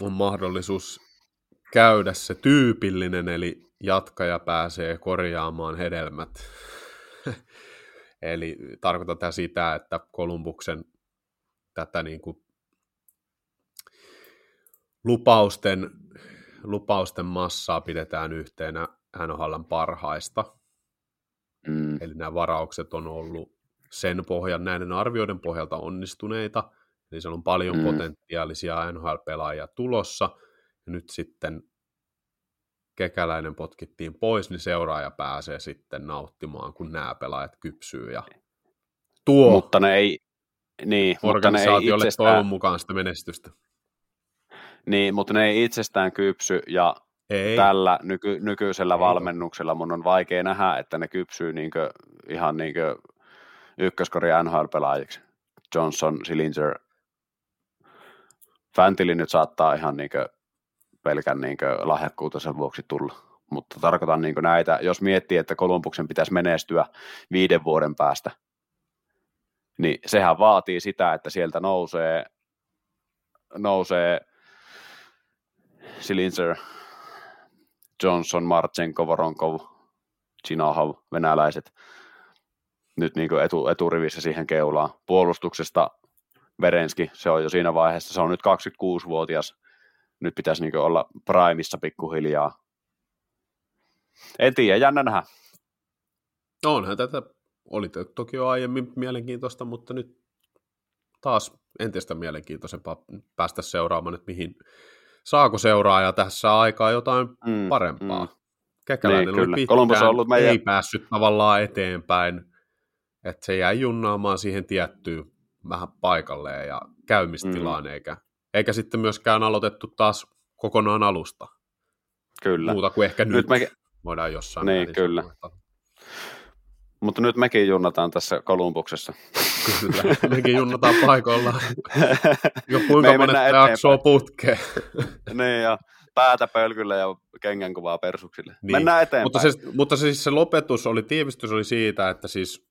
on mahdollisuus käydä se tyypillinen, eli jatkaja pääsee korjaamaan hedelmät. eli tarkoittaa sitä, että Kolumbuksen tätä niin kuin lupausten, lupausten massaa pidetään yhteenä NHLn parhaista. Mm. Eli nämä varaukset on ollut sen pohjan, näiden arvioiden pohjalta onnistuneita. Eli siellä on paljon mm. potentiaalisia NHL-pelaajia tulossa. Ja nyt sitten kekäläinen potkittiin pois, niin seuraaja pääsee sitten nauttimaan, kun nämä pelaajat kypsyy ja tuo mutta ne ei, niin, organisaatiolle mutta ne ei itsestään... toivon mukaan sitä menestystä. Niin, mutta ne ei itsestään kypsy ja ei. tällä nyky, nykyisellä ei. valmennuksella mun on vaikea nähdä, että ne kypsyy niinkö, ihan niinkö ykköskori NHL-pelaajiksi. Johnson, Sillinger, Fantili nyt saattaa ihan niinkö pelkän niinkö lahjakkuutensa vuoksi tulla. Mutta tarkoitan niinkö näitä, jos miettii, että Kolumbuksen pitäisi menestyä viiden vuoden päästä, niin sehän vaatii sitä, että sieltä nousee, nousee Silinzer, Johnson, Marchenko, Voronkov, Chinahov, venäläiset nyt niin etu, eturivissä siihen keulaan. Puolustuksesta Verenski, se on jo siinä vaiheessa, se on nyt 26-vuotias, nyt pitäisi niin olla primissa pikkuhiljaa. En tiedä, jännä nähdä. Onhan tätä oli toki jo aiemmin mielenkiintoista, mutta nyt taas entistä mielenkiintoisempaa päästä seuraamaan, että mihin saako seuraaja tässä aikaa jotain mm, parempaa. Mm. Kekäläinen niin, oli pitkään, on ollut meidän... ei päässyt tavallaan eteenpäin, että se jäi junnaamaan siihen tiettyyn vähän paikalleen ja käymistilaan, mm. eikä, eikä sitten myöskään aloitettu taas kokonaan alusta. Kyllä. Muuta kuin ehkä nyt, nyt me... voidaan jossain. Niin, kyllä. Sanoa. Mutta nyt mekin junnataan tässä Kolumbuksessa. Kyllä, mekin junnataan paikoillaan. Jo kuinka monet jaksoa putkeen. niin, ja päätä pölkylle ja kengänkuvaa persuksille. Niin. Mennään eteenpäin. Mutta, se, mutta siis se lopetus oli, tiivistys oli siitä, että siis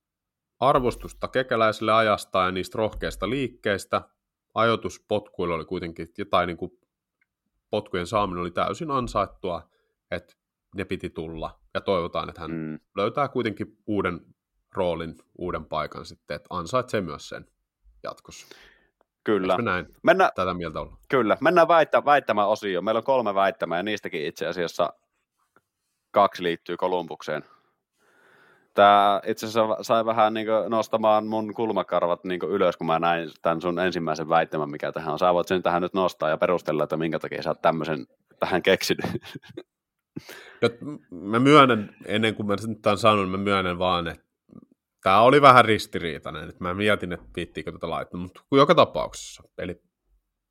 arvostusta kekäläiselle ajasta ja niistä rohkeista liikkeistä. Ajoitus potkuilla oli kuitenkin, tai niin kuin potkujen saaminen oli täysin ansaittua, että ne piti tulla. Ja toivotaan, että hän mm. löytää kuitenkin uuden roolin, uuden paikan sitten, että ansaitsee myös sen jatkossa. Kyllä. Me näin Mennä, tätä mieltä olla? Kyllä. Mennään väittä, väittämään osioon. Meillä on kolme väittämää ja niistäkin itse asiassa kaksi liittyy Kolumbukseen. Tämä itse asiassa sai vähän niin nostamaan mun kulmakarvat niin ylös, kun mä näin tämän sun ensimmäisen väittämän, mikä tähän on. Sä voit sen tähän nyt nostaa ja perustella, että minkä takia sä oot tämmöisen tähän keksinyt. Mä myönnän, ennen kuin mä nyt tämän sanon, mä myönnän vaan, että tämä oli vähän ristiriitainen. Että mä mietin, että viittiinkö tätä laittaa, mutta joka tapauksessa. Eli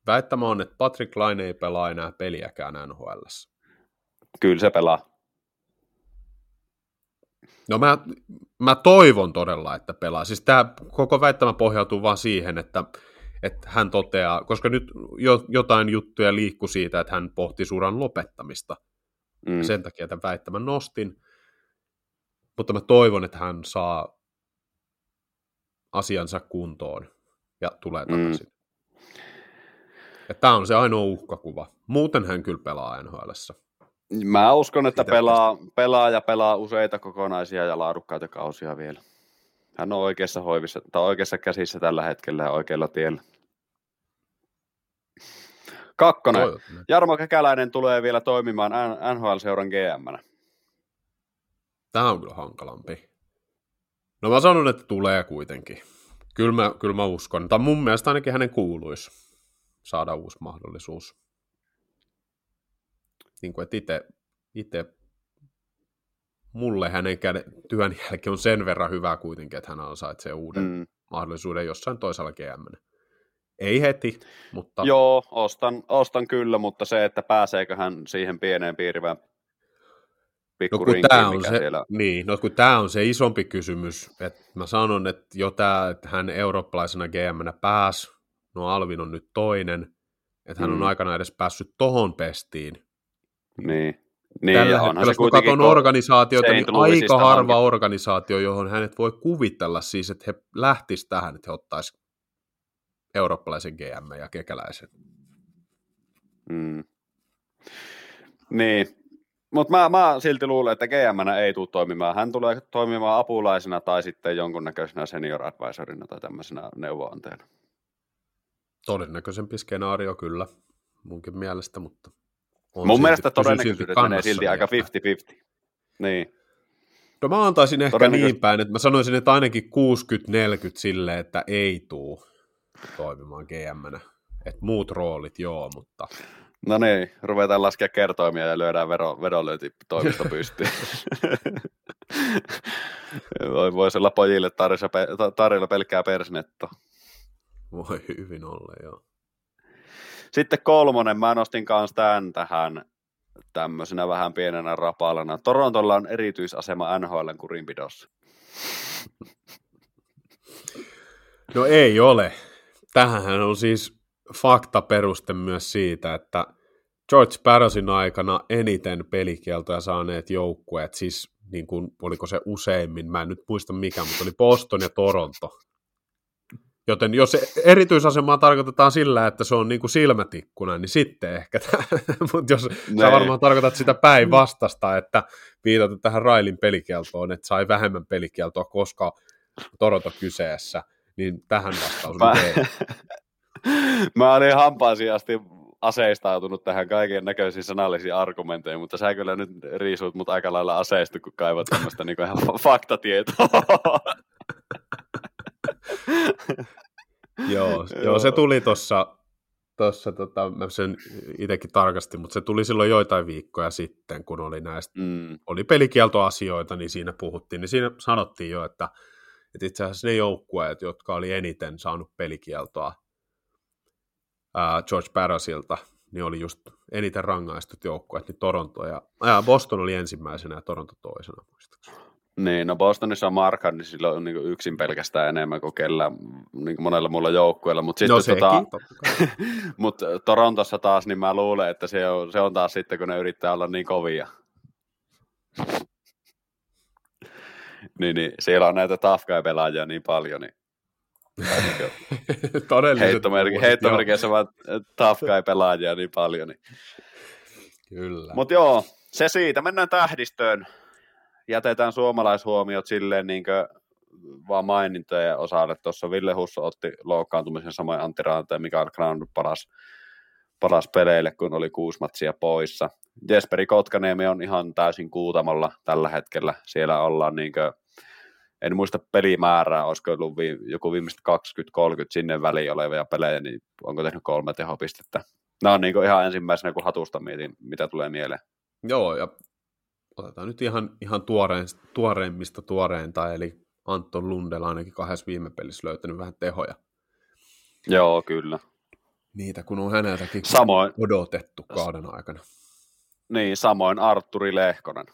väittämä on, että Patrick Laine ei pelaa enää peliäkään NHL. Kyllä se pelaa. No mä, mä toivon todella, että pelaa. Siis tämä koko väittämä pohjautuu vaan siihen, että, että hän toteaa, koska nyt jo, jotain juttuja liikkuu siitä, että hän pohti suran lopettamista. Mm. Sen takia tämän väittämän nostin. Mutta mä toivon, että hän saa asiansa kuntoon ja tulee mm. takaisin. Mm. Tämä on se ainoa uhkakuva. Muuten hän kyllä pelaa nhl Mä uskon, että pelaa, pelaa ja pelaa useita kokonaisia ja laadukkaita kausia vielä. Hän on oikeassa hoivissa, tai oikeassa käsissä tällä hetkellä ja oikealla tiellä. Kakkonen. Jarmo Kekäläinen tulee vielä toimimaan NHL-seuran gm Tämä on kyllä hankalampi. No mä sanon, että tulee kuitenkin. Kyllä mä, kyllä mä uskon. Tai mun mielestä ainakin hänen kuuluisi saada uusi mahdollisuus. Niin kuin, että itse, itse mulle hänen käden, työn jälkeen on sen verran hyvä kuitenkin, että hän ansaitsee uuden mm. mahdollisuuden jossain toisella GM. Ei heti, mutta... Joo, ostan, ostan kyllä, mutta se, että pääseekö hän siihen pieneen piirivään no, kun tämä on se, siellä... Niin, no kun tämä on se isompi kysymys, että mä sanon, että jo tämä, että hän eurooppalaisena gm pääsi, no Alvin on nyt toinen, että hän mm. on aikana edes päässyt tohon pestiin. Niin. Niin, Tällä hetkellä, mä katson organisaatioita, niin aika harva hankin. organisaatio, johon hänet voi kuvitella siis, että he lähtisivät tähän, että he ottaisivat eurooppalaisen GM ja kekäläisen. Mm. Niin, mutta mä, mä silti luulen, että gm ei tule toimimaan. Hän tulee toimimaan apulaisena tai sitten jonkunnäköisenä senior advisorina tai tämmöisenä neuvoantajana. Todennäköisempi skenaario kyllä, munkin mielestä, mutta... On Mun mielestä todennäköisyydet menee silti aika 50-50. Niin. No mä antaisin ehkä niin päin, että mä sanoisin, että ainakin 60-40 sille, että ei tuu toimimaan gm Että muut roolit joo, mutta No niin, ruvetaan laskea kertoimia ja lyödään vero, vedonlyöntitoimisto pystyyn. Voisi olla pojille tarjolla, tarjolla pelkkää persnetto. Voi hyvin olla, joo. Sitten kolmonen, mä nostin kanssa tämän tähän tämmöisenä vähän pienenä rapalana. Torontolla on erityisasema NHLn kurinpidossa. No ei ole. Tähän on siis faktaperuste myös siitä, että George Barrosin aikana eniten pelikieltoja saaneet joukkueet, siis niin kuin, oliko se useimmin, mä en nyt muista mikä, mutta oli Boston ja Toronto. Joten jos erityisasemaa tarkoitetaan sillä, että se on niin kuin silmätikkuna, niin sitten ehkä, mutta jos ne. sä varmaan tarkoitat sitä päinvastasta, että viitataan tähän Railin pelikieltoon, että sai vähemmän pelikieltoa, koska Toronto kyseessä, niin tähän vastaus on Mä olin hampaasi asti aseistautunut tähän kaiken näköisiin sanallisiin argumenteihin, mutta sä kyllä nyt riisuit mut aika lailla aseista, kun kaivat tämmöistä niin ihan faktatietoa. joo, joo, se tuli tuossa, tossa, tota, mä sen itsekin tarkastin, mutta se tuli silloin joitain viikkoja sitten, kun oli näistä, mm. oli pelikieltoasioita, niin siinä puhuttiin, niin siinä sanottiin jo, että, että itse asiassa ne joukkueet, jotka oli eniten saanut pelikieltoa ää, George Barrasilta, niin oli just eniten rangaistut joukkueet, niin Toronto ja, ja Boston oli ensimmäisenä ja Toronto toisena muistaakseni. Niin, no Bostonissa on Markan, niin sillä on niin yksin pelkästään enemmän kuin kellä, niin kuin monella muulla joukkueella. Mutta no sitten tota, mut Torontossa taas, niin mä luulen, että se on, se on taas sitten, kun ne yrittää olla niin kovia. Niin, niin, siellä on näitä tough pelaajia niin paljon, niin Heittomerk- heittomerkeissä vaan tough pelaajia niin paljon. Niin. Kyllä. Mutta joo, se siitä. Mennään tähdistöön jätetään suomalaishuomiot silleen niin vaan mainintojen osalle. Tuossa Ville Husso otti loukkaantumisen samoin Antti Ranta ja Mikael Granlund paras, paras peleille, kun oli kuusi matsia poissa. Jesperi Kotkaniemi on ihan täysin kuutamalla tällä hetkellä. Siellä ollaan niin kuin, en muista pelimäärää, olisiko ollut vi, joku viimeistä 20-30 sinne väliin olevia pelejä, niin onko tehnyt kolme tehopistettä. Nämä on niin ihan ensimmäisenä, kun hatusta mietin, mitä tulee mieleen. Joo, ja otetaan nyt ihan, ihan tuoreen, tuoreimmista tuoreinta, eli Anton Lundella ainakin kahdessa viime pelissä löytänyt vähän tehoja. Joo, kyllä. Niitä kun on häneltäkin samoin, odotettu kauden aikana. Niin, samoin Arturi Lehkonen.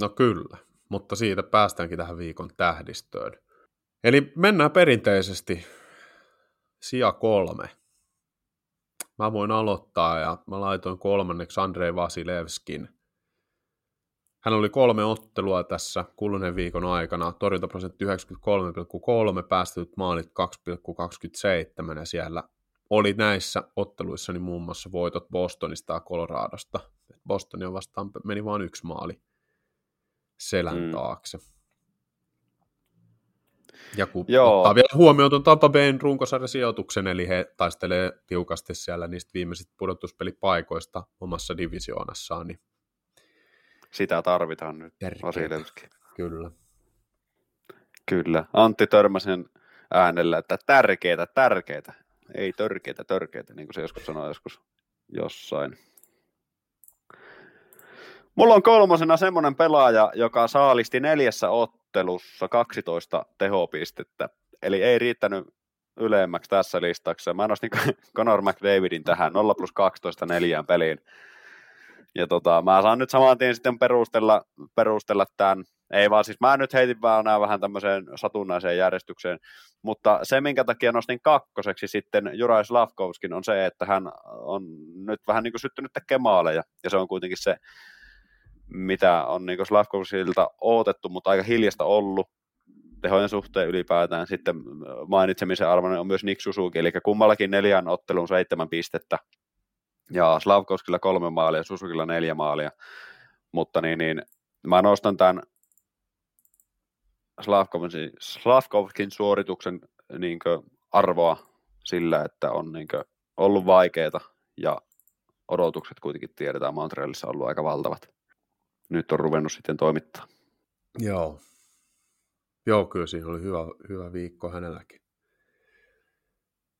No kyllä, mutta siitä päästäänkin tähän viikon tähdistöön. Eli mennään perinteisesti sija kolme. Mä voin aloittaa ja mä laitoin kolmanneksi Andrei Vasilevskin. Hän oli kolme ottelua tässä kuluneen viikon aikana, torjuntaprosentti 93,3, päästetyt maalit 2,27 ja siellä oli näissä otteluissa niin muun muassa voitot Bostonista ja Coloradosta. Bostonia vastaan meni vain yksi maali selän mm. taakse. Ja kun Joo. ottaa vielä huomioon tuon Tampa Bayn runkosarjasijoituksen, eli he taistelee tiukasti siellä niistä viimeisistä pudotuspelipaikoista omassa divisioonassaan, niin sitä tarvitaan nyt Vasilevski. Kyllä. Kyllä. Antti Törmäsen äänellä, että tärkeitä, tärkeitä. Ei törkeitä, törkeitä, niin kuin se joskus sanoi joskus jossain. Mulla on kolmosena semmoinen pelaaja, joka saalisti neljässä ottelussa 12 tehopistettä. Eli ei riittänyt ylemmäksi tässä listassa. Mä nostin Conor McDavidin tähän 0 plus 12 neljään peliin. Ja tota, mä saan nyt saman tien sitten perustella, perustella tämän. Ei vaan siis mä nyt heitin vaan nämä vähän tämmöiseen satunnaiseen järjestykseen, mutta se minkä takia nostin kakkoseksi sitten Juraj Slavkovskin on se, että hän on nyt vähän niin kuin syttynyt tekemään maaleja, ja se on kuitenkin se, mitä on niin Slavkovsilta odotettu, mutta aika hiljasta ollut tehojen suhteen ylipäätään. Sitten mainitsemisen arvoinen on myös Nick Susuki, eli kummallakin neljän ottelun seitsemän pistettä, ja Slavkovskilla kolme maalia, Susukilla neljä maalia, mutta niin, niin mä nostan tämän Slavkovskin, Slavkovskin suorituksen niin arvoa sillä, että on niin ollut vaikeita ja odotukset kuitenkin tiedetään Montrealissa ollut aika valtavat. Nyt on ruvennut sitten toimittaa. Joo. Joo, kyllä siinä oli hyvä, hyvä viikko hänelläkin.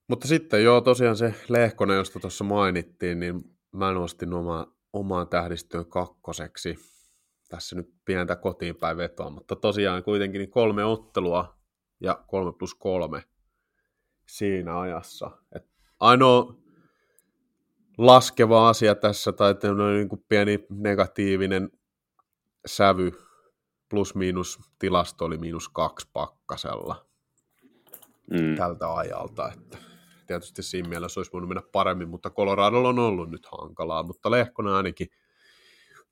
Mutta sitten joo, tosiaan se Lehkonen, josta tuossa mainittiin, niin mä nostin oma, omaan tähdistöön kakkoseksi. Tässä nyt pientä kotiin päin vetoa, mutta tosiaan kuitenkin niin kolme ottelua ja kolme plus kolme siinä ajassa. Et ainoa laskeva asia tässä, tai niin kuin pieni negatiivinen sävy, plus-miinus tilasto oli miinus kaksi pakkasella mm. tältä ajalta, että tietysti siinä mielessä olisi voinut mennä paremmin, mutta Coloradolla on ollut nyt hankalaa, mutta Lehkonen ainakin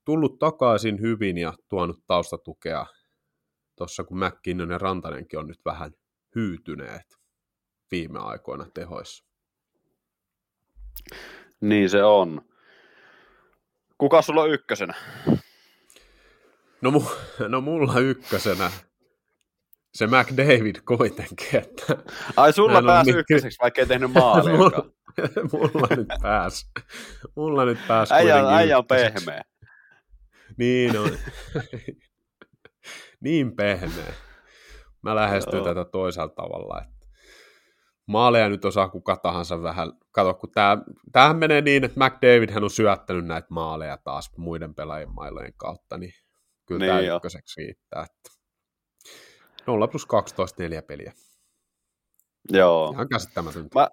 tullut takaisin hyvin ja tuonut taustatukea tuossa, kun McKinnon ja Rantanenkin on nyt vähän hyytyneet viime aikoina tehoissa. Niin se on. Kuka sulla on ykkösenä? No, no mulla ykkösenä se McDavid kuitenkin. Että Ai sulla pääsi niin... ykköseksi, vaikka ei tehnyt maalia. mulla, mulla nyt pääsi. Mulla nyt pääsi äijä, äijä on pehmeä. Niin on. niin pehmeä. Mä lähestyn Joo. tätä toisella tavalla, että maaleja nyt osaa kuka tahansa vähän. Kato, kun tää, tämähän menee niin, että McDavid hän on syöttänyt näitä maaleja taas muiden pelaajien mailojen kautta, niin kyllä Niin tämä jo. ykköseksi riittää. Että 0 plus 12, neljä peliä. Joo. Ihan käsittämätöntä. Mä,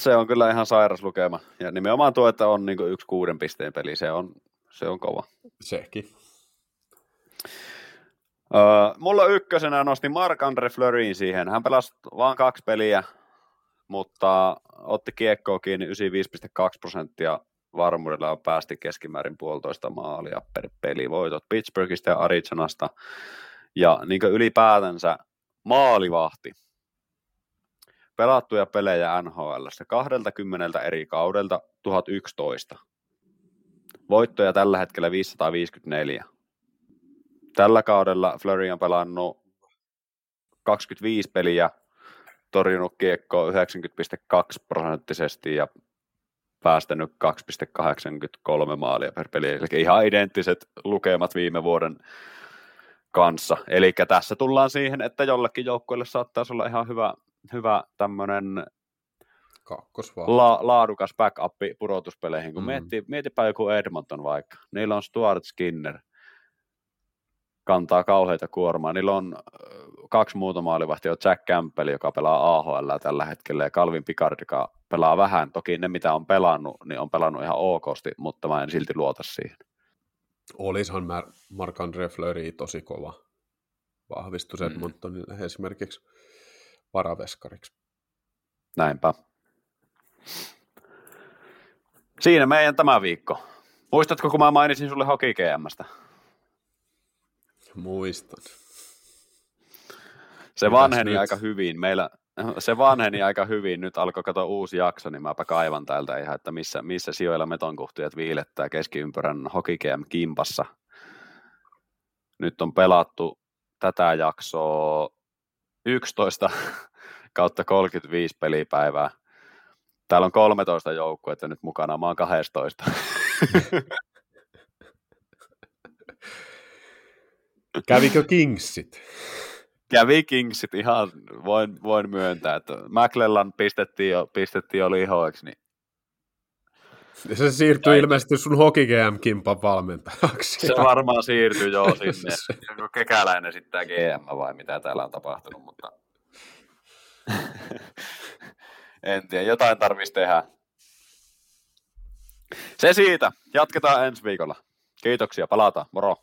se on kyllä ihan sairas lukema. Ja nimenomaan tuo, että on niin yksi kuuden pisteen peli, se on, se on kova. Sekin. Öö, mulla ykkösenä nosti Marc-Andre Fleurin siihen. Hän pelasi vain kaksi peliä, mutta otti kiekkoa kiinni 95,2 prosenttia varmuudella on päästi keskimäärin puolitoista maalia per peli. Voitot Pittsburghista ja Arizonasta. Ja niin ylipäätänsä maalivahti. Pelattuja pelejä NHL 20 eri kaudelta 1011. Voittoja tällä hetkellä 554. Tällä kaudella Flurry on pelannut 25 peliä, torjunut kiekkoa 90,2 prosenttisesti ja päästänyt 2,83 maalia per peli. Eli ihan identtiset lukemat viime vuoden kanssa. Eli tässä tullaan siihen, että jollekin joukkueelle saattaisi olla ihan hyvä, hyvä tämmöinen la, laadukas backup pudotuspeleihin, kun Mm. mm. miettii, mietipä joku Edmonton vaikka. Niillä on Stuart Skinner, kantaa kauheita kuormaa. Niillä on kaksi muuta maalivahtia, Jack Campbell, joka pelaa AHL tällä hetkellä, ja Calvin Picard, joka pelaa vähän. Toki ne, mitä on pelannut, niin on pelannut ihan okosti, mutta mä en silti luota siihen. Olisihan Mar- Marc-André Fleury tosi kova vahvistus Mm. Edmontonille esimerkiksi varaveskariksi. Näinpä. Siinä meidän tämä viikko. Muistatko, kun mä mainisin sulle Hockey GMstä? Muistan. Se vanheni aika hyvin. Meillä, se vanheni aika hyvin. Nyt alkoi katsoa uusi jakso, niin mäpä kaivan täältä ihan, että missä, missä sijoilla metonkuhtijat viilettää keskiympärän Hockey GM kimpassa. Nyt on pelattu tätä jaksoa 11 kautta 35 pelipäivää. Täällä on 13 joukkuetta nyt mukana, mä oon 12. Kävikö Kingsit? Kävi Kingsit ihan, voin, voin myöntää, että McLellan pistettiin jo, pistettiin jo lihoiksi, niin Se siirtyi Ai- ilmeisesti sun Hockey GM-kimpan valmentajaksi. se varmaan siirtyi jo sinne. Onko kekäläinen sitten GM vai mitä täällä on tapahtunut, mutta en tiedä, jotain tarvitsisi tehdä. Se siitä, jatketaan ensi viikolla. Kiitoksia, palataan, moro.